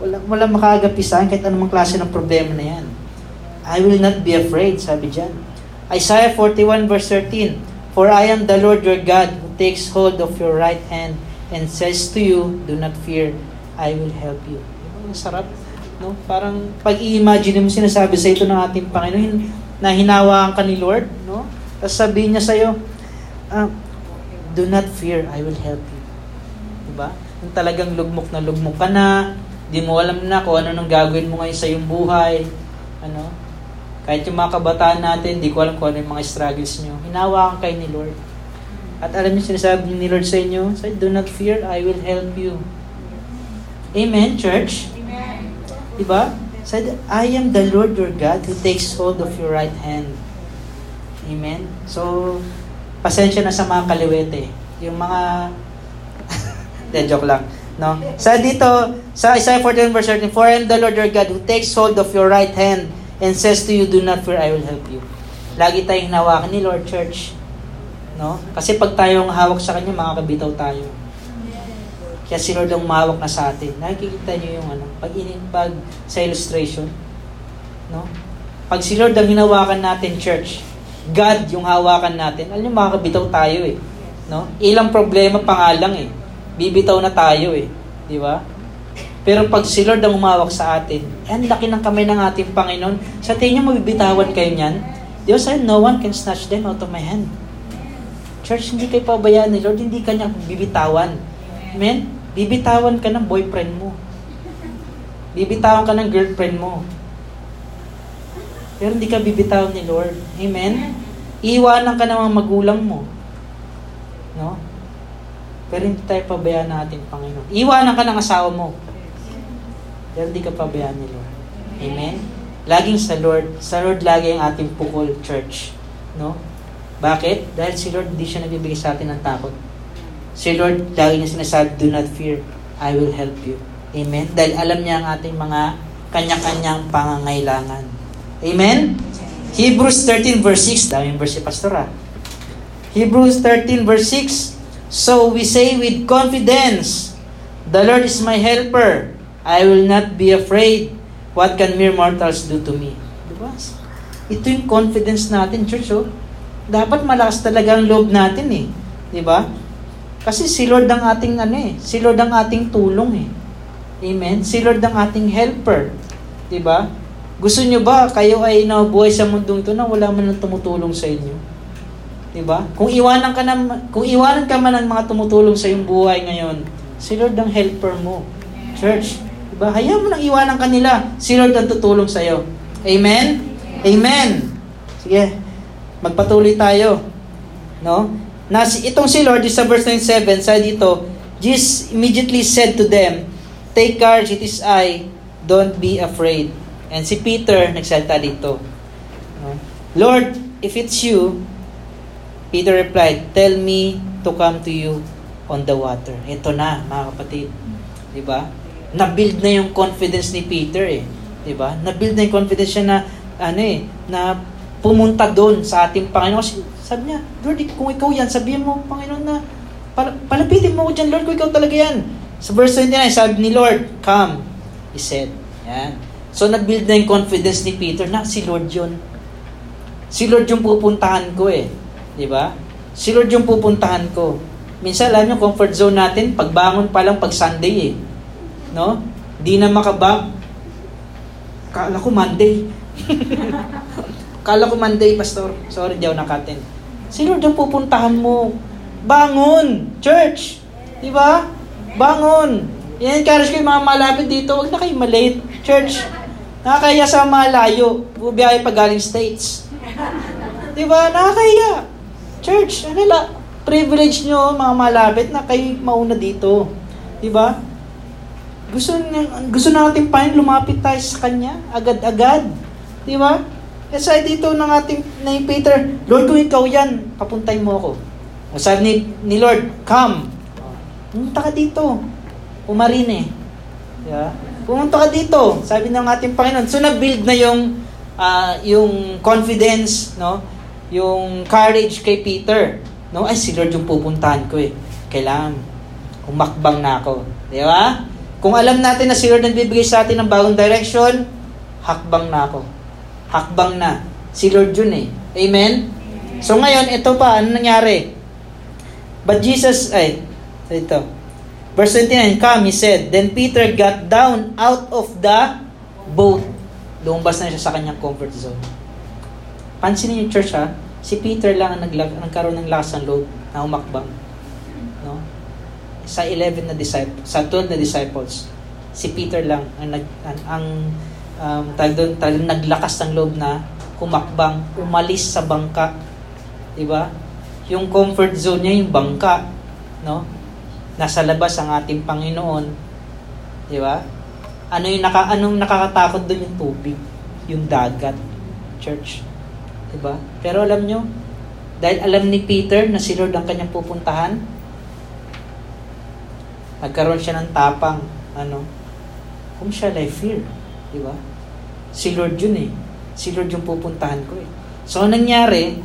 Wala, wala makakagapi sa akin kahit anumang klase ng problema na yan. I will not be afraid, sabi dyan. Isaiah 41 verse 13, For I am the Lord your God who takes hold of your right hand and says to you, Do not fear, I will help you. Ang sarap. No? Parang pag i-imagine mo sinasabi sa ito ng ating Panginoon na hinawaan ka ni Lord, no? Tapos sabihin niya sa iyo, uh, do not fear, I will help you. Yung talagang lugmok na lugmok ka na, di mo alam na kung ano nang gagawin mo ngayon sa iyong buhay. Ano? Kahit yung mga kabataan natin, di ko alam kung ano yung mga struggles nyo. Hinawakan kayo ni Lord. At alam niyo sinasabi ni Lord sa inyo, say, do not fear, I will help you. Amen, church? Amen. Diba? Said, I am the Lord your God who takes hold of your right hand. Amen? So, pasensya na sa mga kaliwete. Yung mga... De, joke lang. No? Sa dito, sa Isaiah 41 verse 13, For I am the Lord your God who takes hold of your right hand and says to you, Do not fear, I will help you. Lagi tayong hinawakan ni Lord Church. No? Kasi pag tayong hawak sa Kanya, makakabitaw tayo. Kaya si Lord ang umawak na sa atin. Nakikita niyo yung ano, pag, in, pag sa illustration, No? Pag si Lord ang hinawakan natin, church, God yung hawakan natin, alam niyo, makakabitaw tayo eh. No? Ilang problema pa nga lang eh. Bibitaw na tayo eh. Di ba? Pero pag si Lord ang umawak sa atin, eh, ang laki ng kamay ng ating Panginoon, sa tingin niyo mabibitawan kayo niyan? Diyos said, no one can snatch them out of my hand. Church, hindi kayo pabayaan ni Lord, hindi ka niya bibitawan. Amen? Bibitawan ka ng boyfriend mo. Bibitawan ka ng girlfriend mo. Pero hindi ka bibitawan ni Lord. Amen? Iwanan ka ng mga magulang mo. No? Pero hindi tayo pabayaan natin, Panginoon. Iwanan ka ng asawa mo. Pero hindi ka pabayaan ni Lord. Amen? Laging sa Lord. Sa Lord lagi ang ating pukol, church. No? Bakit? Dahil si Lord hindi siya nagbibigay sa atin ng takot. Si Lord, lagi niya sinasabi, do not fear, I will help you. Amen? Dahil alam niya ang ating mga kanya-kanyang pangangailangan. Amen? Hebrews 13 verse 6. Daming verse si Pastor ah. Hebrews 13 verse 6. So we say with confidence, The Lord is my helper. I will not be afraid. What can mere mortals do to me? Diba? Ito yung confidence natin, church. Oh. Dapat malakas talaga ang loob natin eh. Diba? Kasi si Lord ang ating ano eh. Si Lord ang ating tulong eh. Amen? Si Lord ang ating helper. Diba? Gusto nyo ba kayo ay nabuhay sa mundong ito na wala man nang tumutulong sa inyo? 'Di ba? Kung iwanan ka na kung iwanan ka man ng mga tumutulong sa iyong buhay ngayon, si Lord ang helper mo. Church, 'di ba? Hayaan mo nang iwanan kanila. Si Lord ang tutulong sa iyo. Amen? Amen. Sige. Magpatuloy tayo. No? Na itong si Lord sa verse 97 sa dito, Jesus immediately said to them, Take courage, it is I. Don't be afraid. And si Peter, nagsalita dito. Lord, if it's you, Peter replied, Tell me to come to you on the water. Ito na, mga kapatid. Di ba? Na-build na yung confidence ni Peter eh. Di ba? Na-build na yung confidence siya na, ano eh, na pumunta doon sa ating Panginoon. Kasi sabi niya, Lord, kung ikaw yan, sabihin mo, Panginoon na, pal- palapitin mo ko dyan, Lord, kung ikaw talaga yan. Sa verse 29, sabi ni Lord, come, he said. Yan. So, nag-build na yung confidence ni Peter na si Lord yun. Si Lord yung pupuntahan ko eh. Di ba? Si Lord yung pupuntahan ko. Minsan, alam nyo, comfort zone natin, pagbangon pa lang pag Sunday eh. No? Di na makabak. Kala ko Monday. *laughs* Kala ko Monday, Pastor. Sorry, di ako nakatin. Si Lord yung pupuntahan mo. Bangon! Church! Di ba? Bangon! I-encourage ko yung mga malapit dito, huwag na kayo malate. Church, nakakaya sa malayo. Bubiyahe pa galing States. Di ba? Nakakaya. Church, ano la? Privilege nyo, mga malapit, na kayo mauna dito. Di ba? Gusto, gusto natin pa lumapit tayo sa Kanya, agad-agad. Di ba? Sa dito ng ating ni Peter, Lord, kung ikaw yan, papuntay mo ako. Sabi ni, ni Lord, come. Pumunta ka dito. Umarine. Yeah. Pumunta ka dito. Sabi ng ating Panginoon. So nag-build na yung uh, yung confidence, no? Yung courage kay Peter. No? Ay, si Lord yung pupuntahan ko eh. Kailangan humakbang na ako. Di ba? Kung alam natin na si Lord nagbibigay sa atin ng bagong direction, hakbang na ako. Hakbang na. Si Lord yun eh. Amen? So ngayon, ito pa, ano nangyari? But Jesus, ay, ito. Verse 29, Come, he said. Then Peter got down out of the boat. Lumabas na siya sa kanyang comfort zone. Pansinin niyo church ha, si Peter lang ang naglag, nagkaroon ng lakas ng loob na umakbang. No? Sa 11 na disciples, sa 12 na disciples, si Peter lang ang nag ang, ang um, tag doon, tag, naglakas ng loob na humakbang, umalis sa bangka. 'Di ba? Yung comfort zone niya yung bangka, no? Nasa labas ang ating Panginoon. 'Di ba? Ano yung naka anong nakakatakot doon yung tubig, yung dagat, church. 'Di ba? Pero alam nyo, dahil alam ni Peter na si Lord ang kanyang pupuntahan, nagkaroon siya ng tapang, ano, kung shall I fear? Di ba? Si Lord yun eh. Si Lord yung pupuntahan ko eh. So, nangyari,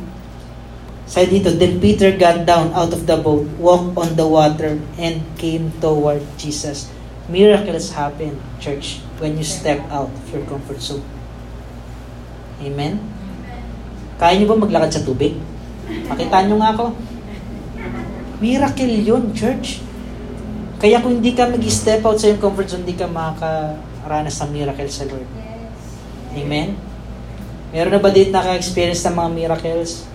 sa dito, then Peter got down out of the boat, walked on the water, and came toward Jesus. Miracles happen, church, when you step out of your comfort zone. Amen? Kaya niyo ba maglakad sa tubig? Pakita niyo nga ako. Miracle yun, church. Kaya kung hindi ka mag-step out sa iyong comfort zone, hindi ka makakaranas ng miracle sa Lord. Amen? Meron na ba dito naka-experience ng mga miracles?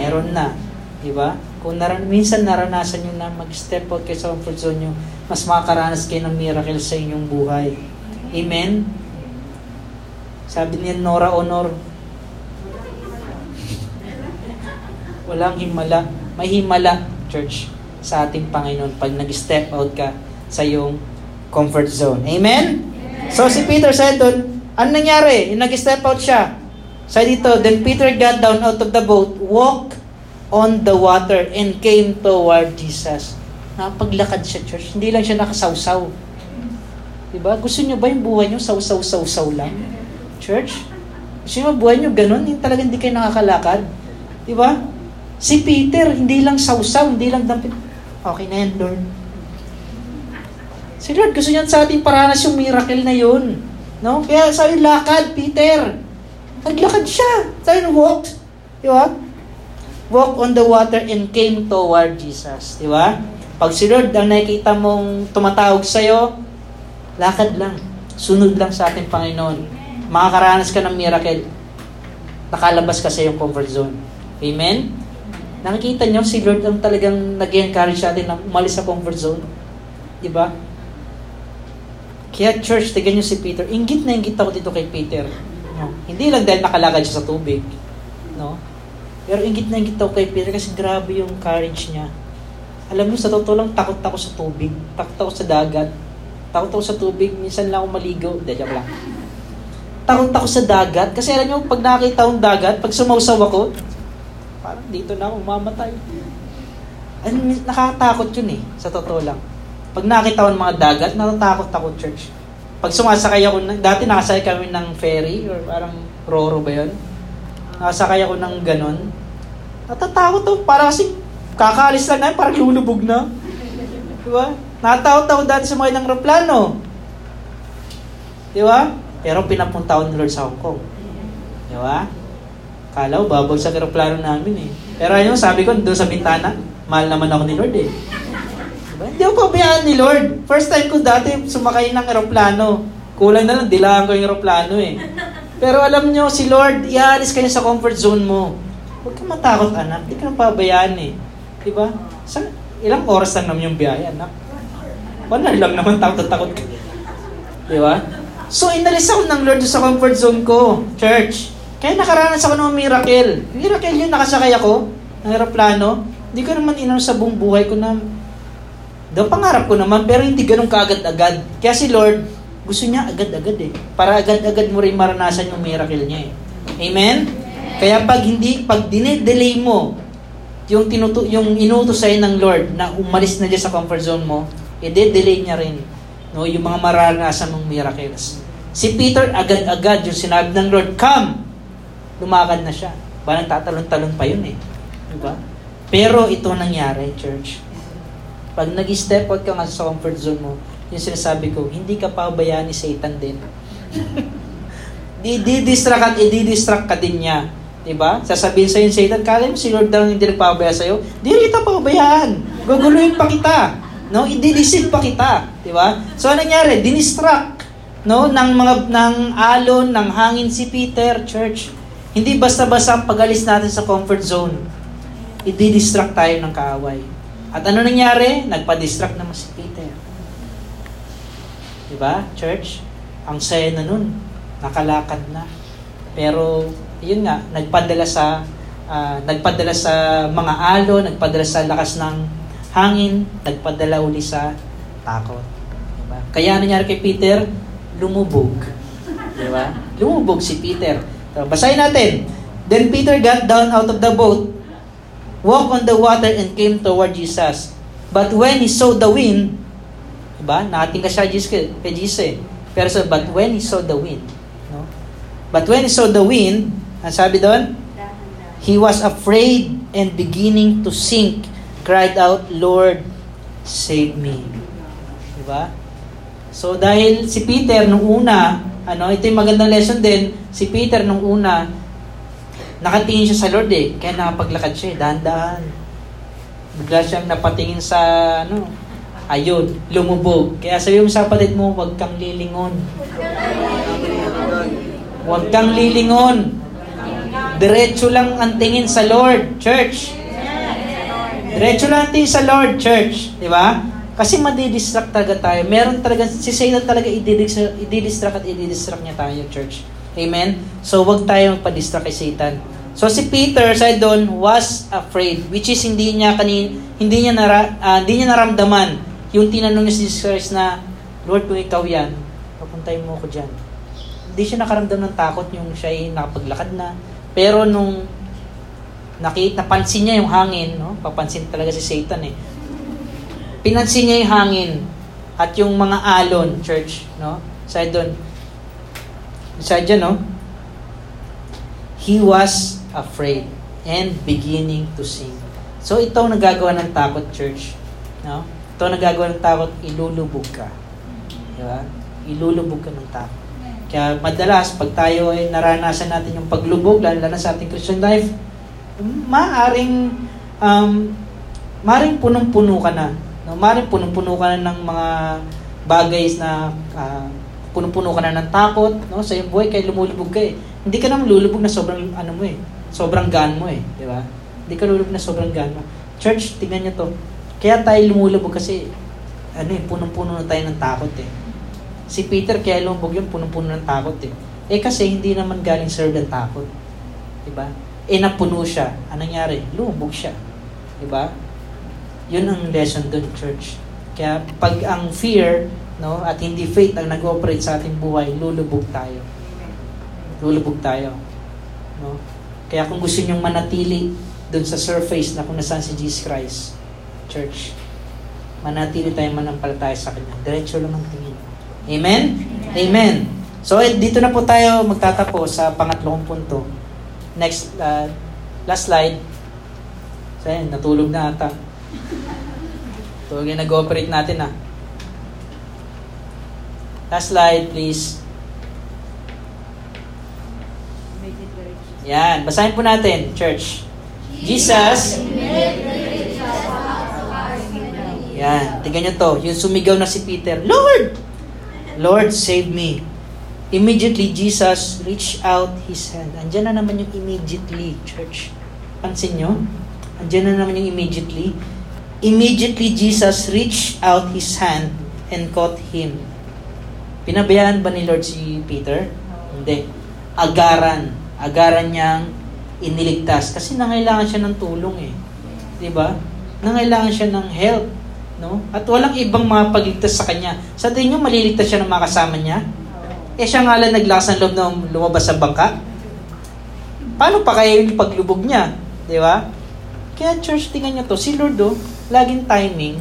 Meron na. Di ba? Kung naran minsan naranasan nyo na mag-step out kayo sa comfort zone nyo, mas makakaranas kayo ng miracle sa inyong buhay. Amen? Sabi niya Nora Honor, walang himala. May himala, church, sa ating Panginoon pag nag-step out ka sa iyong comfort zone. Amen? So si Peter said doon, ano nangyari? Yung nag-step out siya. Sa dito, then Peter got down out of the boat, walked on the water, and came toward Jesus. Napaglakad siya, church. Hindi lang siya nakasawsaw. Diba? Gusto niyo ba yung buhay niyo saw-saw-saw-saw lang? Church? Gusto niyo ba buhay niyo ganun? Yung talagang hindi kayo nakakalakad? Diba? Si Peter, hindi lang sawsaw, hindi lang dampit. Okay na yan, Lord. Si Lord, gusto niyan sa ating paranas yung miracle na yun. No? Kaya sabi, lakad, Peter. Naglakad siya. Sabi, walked. Di ba? Walk on the water and came toward Jesus. Di ba? Pag si Lord ang nakikita mong tumatawag sa'yo, lakad lang. Sunod lang sa ating Panginoon. Makakaranas ka ng miracle. Nakalabas ka sa iyong comfort zone. Amen? Nakikita niyo, si Lord ang talagang nag-encourage sa atin na umalis sa comfort zone. Di ba? Kaya church, tignan niyo si Peter. Ingit na ingit ako dito kay Peter. No? Hindi lang dahil nakalagad siya sa tubig. No? Pero ingit na ingit ako kay Peter kasi grabe yung courage niya. Alam niyo, sa totoo lang, takot ako sa tubig. Takot ako sa dagat. Takot ako sa tubig. Minsan lang ako maligo. Hindi, joke lang. Takot ako sa dagat. Kasi alam niyo, pag nakita akong dagat, pag sumausaw ako, parang dito na ako mamatay. Ano, nakakatakot yun eh, sa totoo lang. Pag nakita ko ng mga dagat, natatakot ako, church. Pag sumasakay ako, dati nakasakay kami ng ferry, or parang roro ba yun? Nakasakay ako ng ganon. Natatakot ako, para kasi kakaalis lang na, parang lulubog na. Diba? Natatakot ako dati sa mga ng aeroplano. Diba? Pero pinapunta ako ni Lord sa Hong Kong. Diba? Kala ko, babagsak aeroplano namin eh. Pero ayun, sabi ko, doon sa bintana, mahal naman ako ni Lord eh. Diba? Hindi ako pabayaan ni Lord. First time ko dati sumakay ng aeroplano. Kulang na lang, dilaan ko yung aeroplano eh. Pero alam nyo, si Lord, ialis ka niya sa comfort zone mo. Huwag ka matakot, anak. Hindi ka nang pabayaan eh. Diba? Sa, ilang oras lang naman yung biyahe, anak. Wala lang naman, takot-takot ka. Diba? So, inalis ako ng Lord sa comfort zone ko, church. Kaya nakaranas ako ng miracle. Miracle yun, nakasakay ako ng aeroplano. Hindi ko naman inano sa buong buhay ko na daw pangarap ko naman, pero hindi ganun kaagad-agad. Kaya si Lord, gusto niya agad-agad eh. Para agad-agad mo rin maranasan yung miracle niya eh. Amen? Kaya pag hindi, pag dinedelay mo yung, tinutu yung inutos sa'yo ng Lord na umalis na dyan sa comfort zone mo, i-delay niya rin no, yung mga maranasan mong miracles. Si Peter, agad-agad yung sinabi ng Lord, come! Lumakad na siya. Parang tatalon-talon pa yun eh. Diba? Pero ito nangyari, church. Pag nag-step out ka nga sa comfort zone mo, yung sinasabi ko, hindi ka pabayaan ni Satan din. *laughs* Di-distract at i-distract ka din niya. Diba? Sasabihin sa'yo yung Satan, kala mo si Lord daw hindi nagpapabaya sa'yo? Di kita pabayaan. Guguluhin pa kita. No? I-deceive pa kita. Diba? So, ano nangyari? Dinistract no ng mga ng alon ng hangin si Peter church hindi basta-basta ang pagalis natin sa comfort zone i-distract tayo ng kaaway at ano nangyari nagpa-distract naman si Peter di ba church ang saya na nun nakalakad na pero yun nga nagpadala sa uh, nagpadala sa mga alon nagpadala sa lakas ng hangin nagpadala uli sa takot diba? kaya nangyari kay Peter lumubog. Di ba? Lumubog si Peter. So, basahin natin. Then Peter got down out of the boat, walked on the water, and came toward Jesus. But when he saw the wind, di ba? Nakating ka siya kay Jesus eh. Pero so, but when he saw the wind, no? But when he saw the wind, ang sabi doon? He was afraid and beginning to sink, cried out, Lord, save me. Di ba? So dahil si Peter nung una, ano, ito yung magandang lesson din. Si Peter nung una, nakatingin siya sa Lord eh. Kaya nakapaglakad siya eh, dahan-dahan. Bigla siyang napatingin sa, ano, ayun, lumubog. Kaya sabi mo sa kapatid mo, huwag kang lilingon. Huwag kang lilingon. Diretso lang ang tingin sa Lord, church. Diretso lang ang tingin sa Lord, church. Di ba? Kasi madidistract talaga tayo. Meron talaga, si Satan talaga i-distract at i-distract niya tayo, church. Amen? So, wag tayo magpa-distract kay Satan. So, si Peter, sa doon, was afraid. Which is, hindi niya kanin, hindi niya, nara, uh, hindi niya naramdaman yung tinanong niya si Jesus Christ na, Lord, kung ikaw yan, papuntayin mo ako dyan. Hindi siya nakaramdam ng takot yung siya ay nakapaglakad na. Pero nung nakita, napansin niya yung hangin, no? papansin talaga si Satan eh Pinansin niya yung hangin at yung mga alon, church, no? Side doon. Side dyan, no? He was afraid and beginning to sing. So, ito ang nagagawa ng takot, church. No? Ito ang nagagawa ng takot, ilulubog ka. Di? Ilulubog ka ng takot. Kaya madalas, pag tayo ay naranasan natin yung paglubog, lalo na sa ating Christian life, maaring um, maaring punong-puno ka na No, maaaring punong-puno ka na ng mga bagay na uh, punong-puno ka na ng takot, no? Sa iyong buhay kay lumulubog ka eh. Hindi ka naman lulubog na sobrang ano mo eh. Sobrang gan mo eh, di ba? Hindi ka lulubog na sobrang gan mo. Church, tingnan niyo to. Kaya tayo lumulubog kasi ano eh, punong-puno na tayo ng takot eh. Si Peter kaya lumubog yung punong-puno ng takot eh. Eh kasi hindi naman galing serve ng takot. Di ba? Eh napuno siya. Anong nangyari? Lumubog siya. Di ba? Yun ang lesson dun, church. Kaya pag ang fear no, at hindi faith ang nag-operate sa ating buhay, lulubog tayo. Lulubog tayo. No? Kaya kung gusto nyong manatili dun sa surface na kung nasaan si Jesus Christ, church, manatili tayo manampalataya sa Kanya. Diretso lang ang tingin. Amen? Amen. Amen. So, eh, dito na po tayo magtatapos sa pangatlong punto. Next, uh, last slide. So, ayan, natulog na ata. Ito yung nag-ooperate natin ah. Last slide, please. Yan. Basahin po natin, church. Jesus. Yan. Tingnan nyo to. Yung sumigaw na si Peter, Lord! Lord, save me. Immediately, Jesus reached out His hand. Andiyan na naman yung immediately, church. Pansin nyo? Andiyan na naman yung immediately. Immediately Jesus reached out His hand and caught him. Pinabayaan ba ni Lord si Peter? Hindi. Agaran. Agaran niyang iniligtas. Kasi nangailangan siya ng tulong eh. Di ba? Nangailangan siya ng help. No? At walang ibang mapagligtas sa kanya. Sa tingin niyo, maliligtas siya ng mga kasama niya? Eh siya nga lang naglakas ng loob na lumabas sa bangka? Paano pa kayo yung paglubog niya? Di ba? Kaya church, tingnan niyo to. Si Lord oh, laging timing,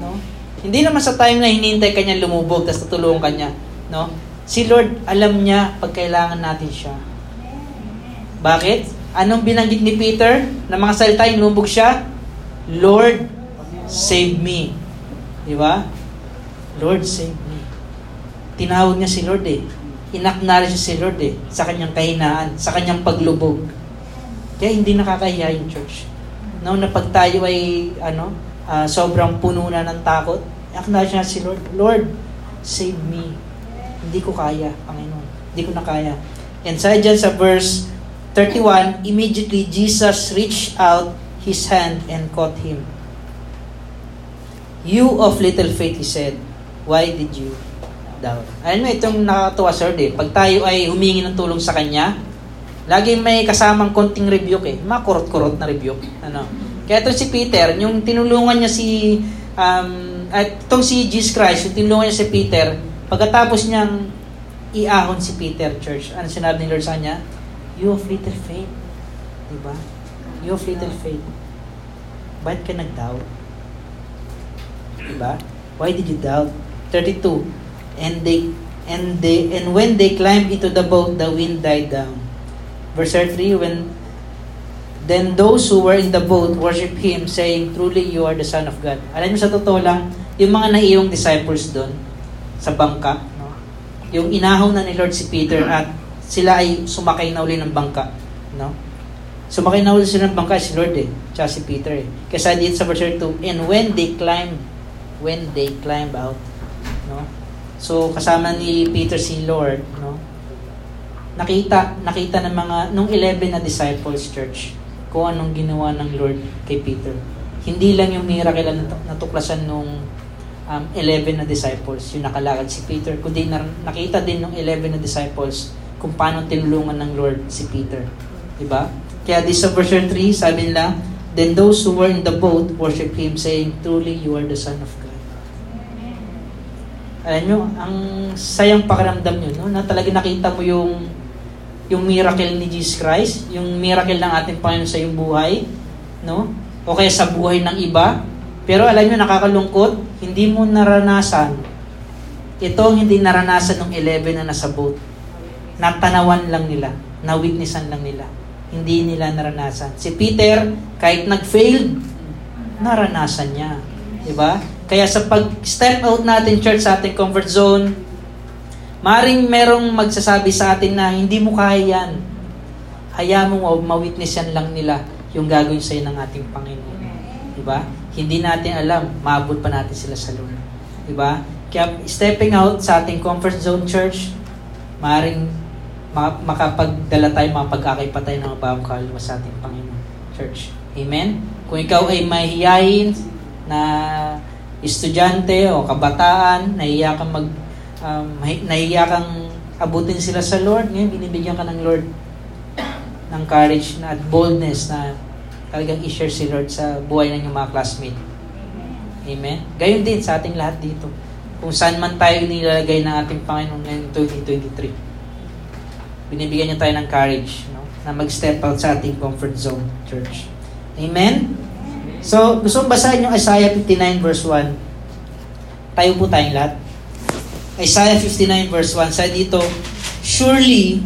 no? Hindi naman sa time na hinihintay kanya lumubog tapos tutulungan kanya, no? Si Lord alam niya pag kailangan natin siya. Bakit? Anong binanggit ni Peter na mga salita lumubog siya? Lord, save me. Di ba? Lord, save me. Tinawag niya si Lord eh. Inacknowledge si Lord eh sa kanyang kahinaan, sa kanyang paglubog. Kaya hindi nakakahiya yung church no, na pag tayo ay ano, uh, sobrang puno na ng takot, acknowledge na si Lord, Lord, save me. Hindi ko kaya, Panginoon. Hindi ko na kaya. And sa dyan sa verse 31, immediately Jesus reached out his hand and caught him. You of little faith, he said, why did you doubt? Alam mo, itong nakakatuwa, sir, eh. Pag tayo ay humingi ng tulong sa Kanya, Lagi may kasamang konting rebuke eh. Makurot-kurot na rebuke. Ano? Kaya itong si Peter, yung tinulungan niya si um, at itong si Jesus Christ, yung tinulungan niya si Peter, pagkatapos niyang iahon si Peter, church, ano sinabi ni Lord sa kanya? You of little faith. Diba? You of little faith. Ba't ka nag-doubt? Diba? Why did you doubt? 32. And they and they and when they climbed into the boat, the wind died down. Verse 3, when then those who were in the boat worship Him, saying, Truly you are the Son of God. Alam niyo sa totoo lang, yung mga naiyong disciples doon, sa bangka, no? yung inahaw na ni Lord si Peter at sila ay sumakay na uli ng bangka. No? Sumakay na uli sila ng bangka si Lord eh, tsaka si Peter eh. Kasi dito sa verse 2, and when they climb, when they climb out, no? So kasama ni Peter si Lord, no? Nakita, nakita ng mga nung 11 na disciples church kung anong ginawa ng Lord kay Peter. Hindi lang yung miracle na natuklasan nung um, 11 na disciples, yung nakalakad si Peter, kundi na, nakita din ng 11 na disciples kung paano tinulungan ng Lord si Peter. Diba? Kaya this sa verse 3, sabi nila, Then those who were in the boat worship Him, saying, Truly, you are the Son of God. Alam nyo, ang sayang pakiramdam nyo, no? na talaga nakita mo yung yung miracle ni Jesus Christ, yung miracle ng ating Panginoon sa iyong buhay, no? O kaya sa buhay ng iba. Pero alam nyo, nakakalungkot, hindi mo naranasan. Ito ang hindi naranasan ng 11 na nasa boat. Natanawan lang nila, na-witnessan lang nila. Hindi nila naranasan. Si Peter, kahit nag-failed, naranasan niya. Diba? Kaya sa pag-step out natin, church, sa ating comfort zone, Maring merong magsasabi sa atin na hindi mo kaya yan. Hayaan mo ma-witness yan lang nila yung gagawin sa'yo ng ating Panginoon. Diba? Hindi natin alam, maabot pa natin sila sa Lord. Diba? Kaya stepping out sa ating comfort zone church, maring makapagdala tayo, mapag-akay pa tayo ng bagong kaluluwa sa ating Panginoon Church. Amen? Kung ikaw ay mahihiyain na estudyante o kabataan, nahiya kang mag um, nahiya kang abutin sila sa Lord, ngayon binibigyan ka ng Lord ng courage na at boldness na talagang i-share si Lord sa buhay ng iyong mga classmate. Amen? Gayon din sa ating lahat dito. Kung saan man tayo nilalagay ng ating Panginoon ngayong 2023. Binibigyan niya tayo ng courage no? na mag-step out sa ating comfort zone, church. Amen? So, gusto kong basahin yung Isaiah 59 verse 1. Tayo po tayong lahat. Isaiah 59 verse 1, sa dito, Surely,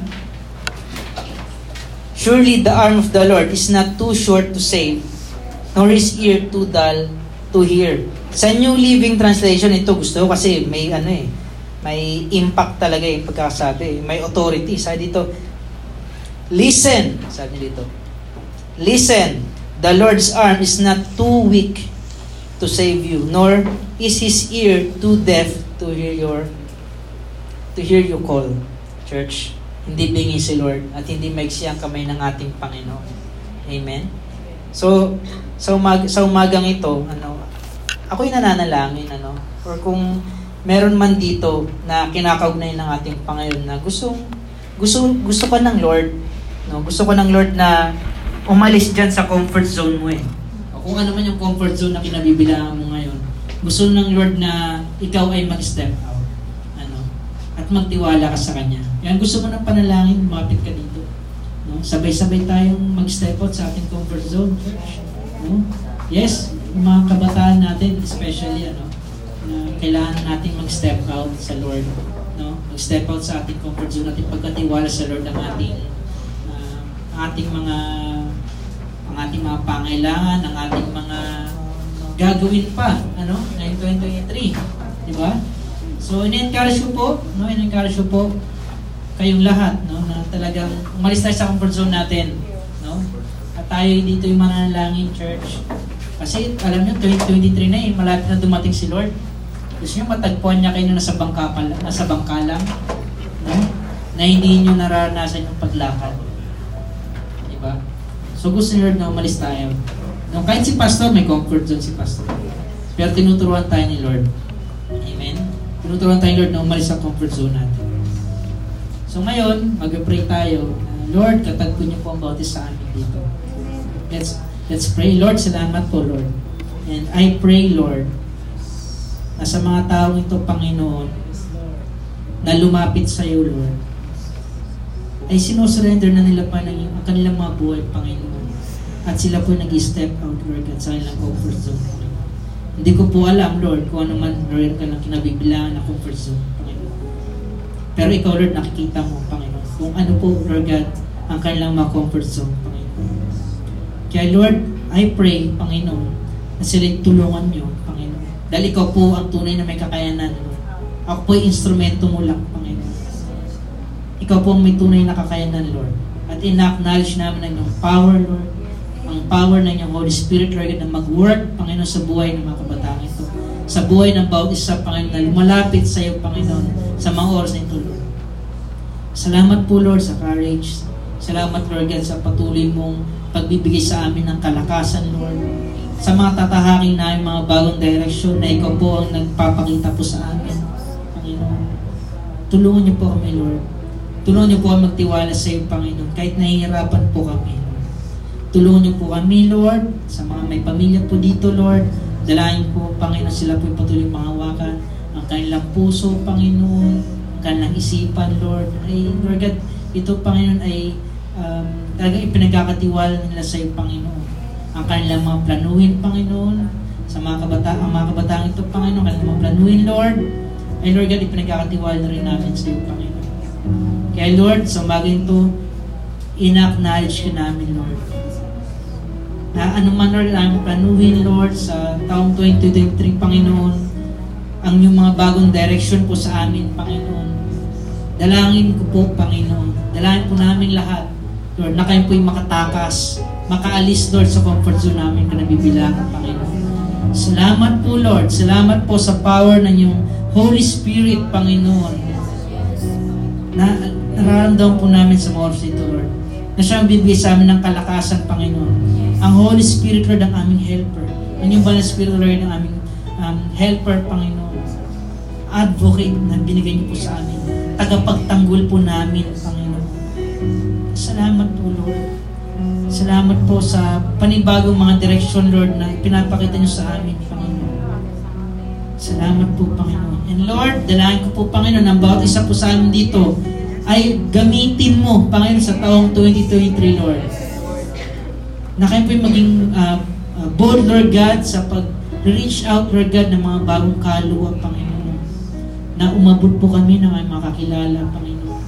surely the arm of the Lord is not too short to save, nor his ear too dull to hear. Sa New Living Translation, ito gusto ko kasi may ano eh, may impact talaga yung pagkakasabi. May authority. Sabi dito, listen, sabi dito, listen, the Lord's arm is not too weak to save you, nor is his ear too deaf to hear your to hear you call, church. Hindi bingi si Lord at hindi maiksi ang kamay ng ating Panginoon. Amen? So, sa, umag sa umagang ito, ano, ako'y nananalangin, ano, or kung meron man dito na kinakaugnay ng ating Panginoon na gusto, gusto, gusto ko ng Lord, no, gusto ko ng Lord na umalis dyan sa comfort zone mo eh. O kung ano man yung comfort zone na kinabibilangan mo ngayon, gusto ng Lord na ikaw ay mag-step out at magtiwala ka sa Kanya. Yan gusto mo ng panalangin, lumapit ka dito. No? Sabay-sabay tayong mag-step out sa ating comfort zone. No? Yes, mga kabataan natin, especially ano, na kailangan nating mag-step out sa Lord. No? Mag-step out sa ating comfort zone natin pagkatiwala sa Lord ng ating uh, ating mga ang ating mga pangailangan, ang ating mga gagawin pa, ano, ngayong 2023. Di ba? So, in-encourage ko po, no, in-encourage ko po kayong lahat, no, na talagang umalis tayo sa comfort zone natin, no? At tayo dito yung mananalangin church. Kasi alam niyo 2023 na eh, malapit na dumating si Lord. Gusto niyo matagpuan niya kayo na nasa bangka, pa, nasa bangka lang, no? Na hindi niyo naranasan yung paglakad. Di ba? So gusto ni Lord na umalis tayo. No, kahit si pastor, may comfort zone si pastor. Pero tinuturuan tayo ni Lord. Amen? Tinuturuan tayo, Lord, na umalis sa comfort zone natin. So ngayon, mag-pray tayo. Lord, katagpo niyo po ang bautis sa amin dito. Let's, let's pray. Lord, salamat po, Lord. And I pray, Lord, na sa mga taong ito, Panginoon, na lumapit sa iyo, Lord, ay sinusurrender na nila pa ng ang kanilang mga buhay, Panginoon. At sila po nag-step out, Lord, at sa kanilang comfort zone. Hindi ko po alam, Lord, kung ano man, Lord, ka ng kinabibilangan na comfort zone, Panginoon. Pero ikaw, Lord, nakikita mo, Panginoon, kung ano po, Lord God, ang kanilang mga comfort zone, Panginoon. Kaya, Lord, I pray, Panginoon, na sila'y tulungan niyo, Panginoon. Dahil ikaw po ang tunay na may kakayanan, Lord. Ako po instrumento mo lang, Panginoon. ikaw po ang may tunay na kakayanan, Lord. At ina-acknowledge namin ang iyong power, Lord. Ang power ng iyong Holy Spirit, Lord, na mag-work, Panginoon, sa buhay ng mga kabataan ito. Sa buhay ng bawat isa, Panginoon, na lumalapit sa iyo, Panginoon, sa mga oras na ito, Lord. Salamat po, Lord, sa courage. Salamat, Lord, God, sa patuloy mong pagbibigay sa amin ng kalakasan, Lord. Sa mga tatahaking namin, mga bagong direksyon na ikaw po ang nagpapakita po sa amin, Panginoon. Tulungan niyo po kami, Lord. Tulungan niyo po kami magtiwala sa iyo, Panginoon, kahit nahihirapan po kami. Tulungan niyo po kami, Lord, sa mga may pamilya po dito, Lord. Dalayan po, Panginoon, sila po patuloy mahawakan ang kanilang puso, Panginoon, ang kanilang isipan, Lord. Ay, Lord God, ito, Panginoon, ay um, talagang ipinagkakatiwala nila sa iyo, Panginoon. Ang kanilang mga planuhin, Panginoon, sa mga kabataan, ang mga kabataan ito, Panginoon, kanilang mga planuhin, Lord. Ay, Lord God, ipinagkakatiwala na rin namin sa iyo, Panginoon. Kaya, Lord, sa umaga ito, ina-acknowledge ka namin, Lord. Na anuman, Lord, ang planuhin, Lord, sa taong 2023, Panginoon, ang yung mga bagong direction po sa amin, Panginoon. Dalangin ko po, Panginoon. Dalangin po namin lahat, Lord, na kayo po'y makatakas, makaalis, Lord, sa comfort zone namin ka nabibilangan, Panginoon. Salamat po, Lord. Salamat po sa power ng yung Holy Spirit, Panginoon. Na, nararamdaman po namin sa mga oras ito, Lord. Na siya ang bibigay sa amin ng kalakasan, Panginoon. Ang Holy Spirit, Lord, ang aming helper. Ang yung banal Spirit, Lord, ang aming um, helper, Panginoon. Advocate na binigay niyo po sa amin. Tagapagtanggol po namin, Panginoon. Salamat po, Lord. Salamat po sa panibagong mga direksyon, Lord, na pinapakita niyo sa amin, Panginoon. Salamat po, Panginoon. And Lord, dalangin ko po, Panginoon, ang bawat isa po sa amin dito ay gamitin mo, Panginoon, sa taong 2023, Lord. Na kayo po'y maging uh, uh, bold, Lord God, sa pag-reach out, Lord God, ng mga bagong kaluluwa, Panginoon. Na umabot po kami na may makakilala, Panginoon.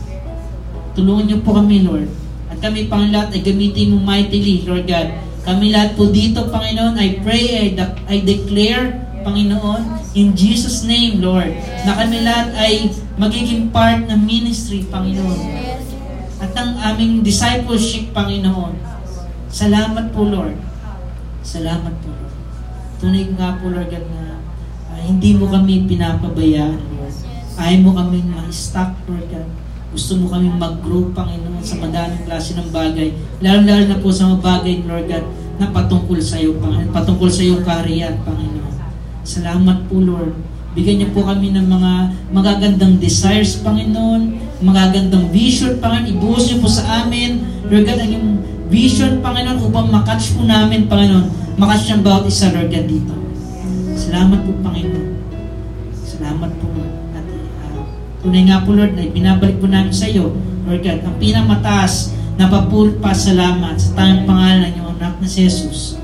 Tulungan niyo po kami, Lord. At kami, Panginoon, lahat ay gamitin mo mightily, Lord God. Kami lahat po dito, Panginoon, I pray, I, de- I declare, Panginoon, in Jesus' name, Lord, na kami lahat ay magiging part ng ministry, Panginoon. At ang aming discipleship, Panginoon. Salamat po, Lord. Salamat po, Lord. Tunay nga po, Lord God, na uh, hindi mo kami pinapabayaan, Lord. Ayaw mo kami ma-stop, Lord God. Gusto mo kami mag-grow, Panginoon, sa madaming klase ng bagay. Lalo-lalo na po sa mga bagay, Lord God, na patungkol sa iyo, Panginoon. Patungkol sa iyong kaharian, Panginoon. Salamat po, Lord. Bigyan niyo po kami ng mga magagandang desires, Panginoon, magagandang vision, Panginoon. Ibuhos niyo po sa amin, Lord God, ang yung vision, Panginoon, upang makatch po namin, Panginoon, makatch ang bawat isa, Lord God, dito. Salamat po, Panginoon. Salamat po. At uh, tunay nga po, Lord, na binabalik po namin sa iyo, Lord God, ang pinamataas na papulpasalamat sa tayong pangalan ng iyong anak na si Jesus.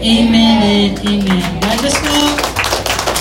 Amen and Amen. God bless po.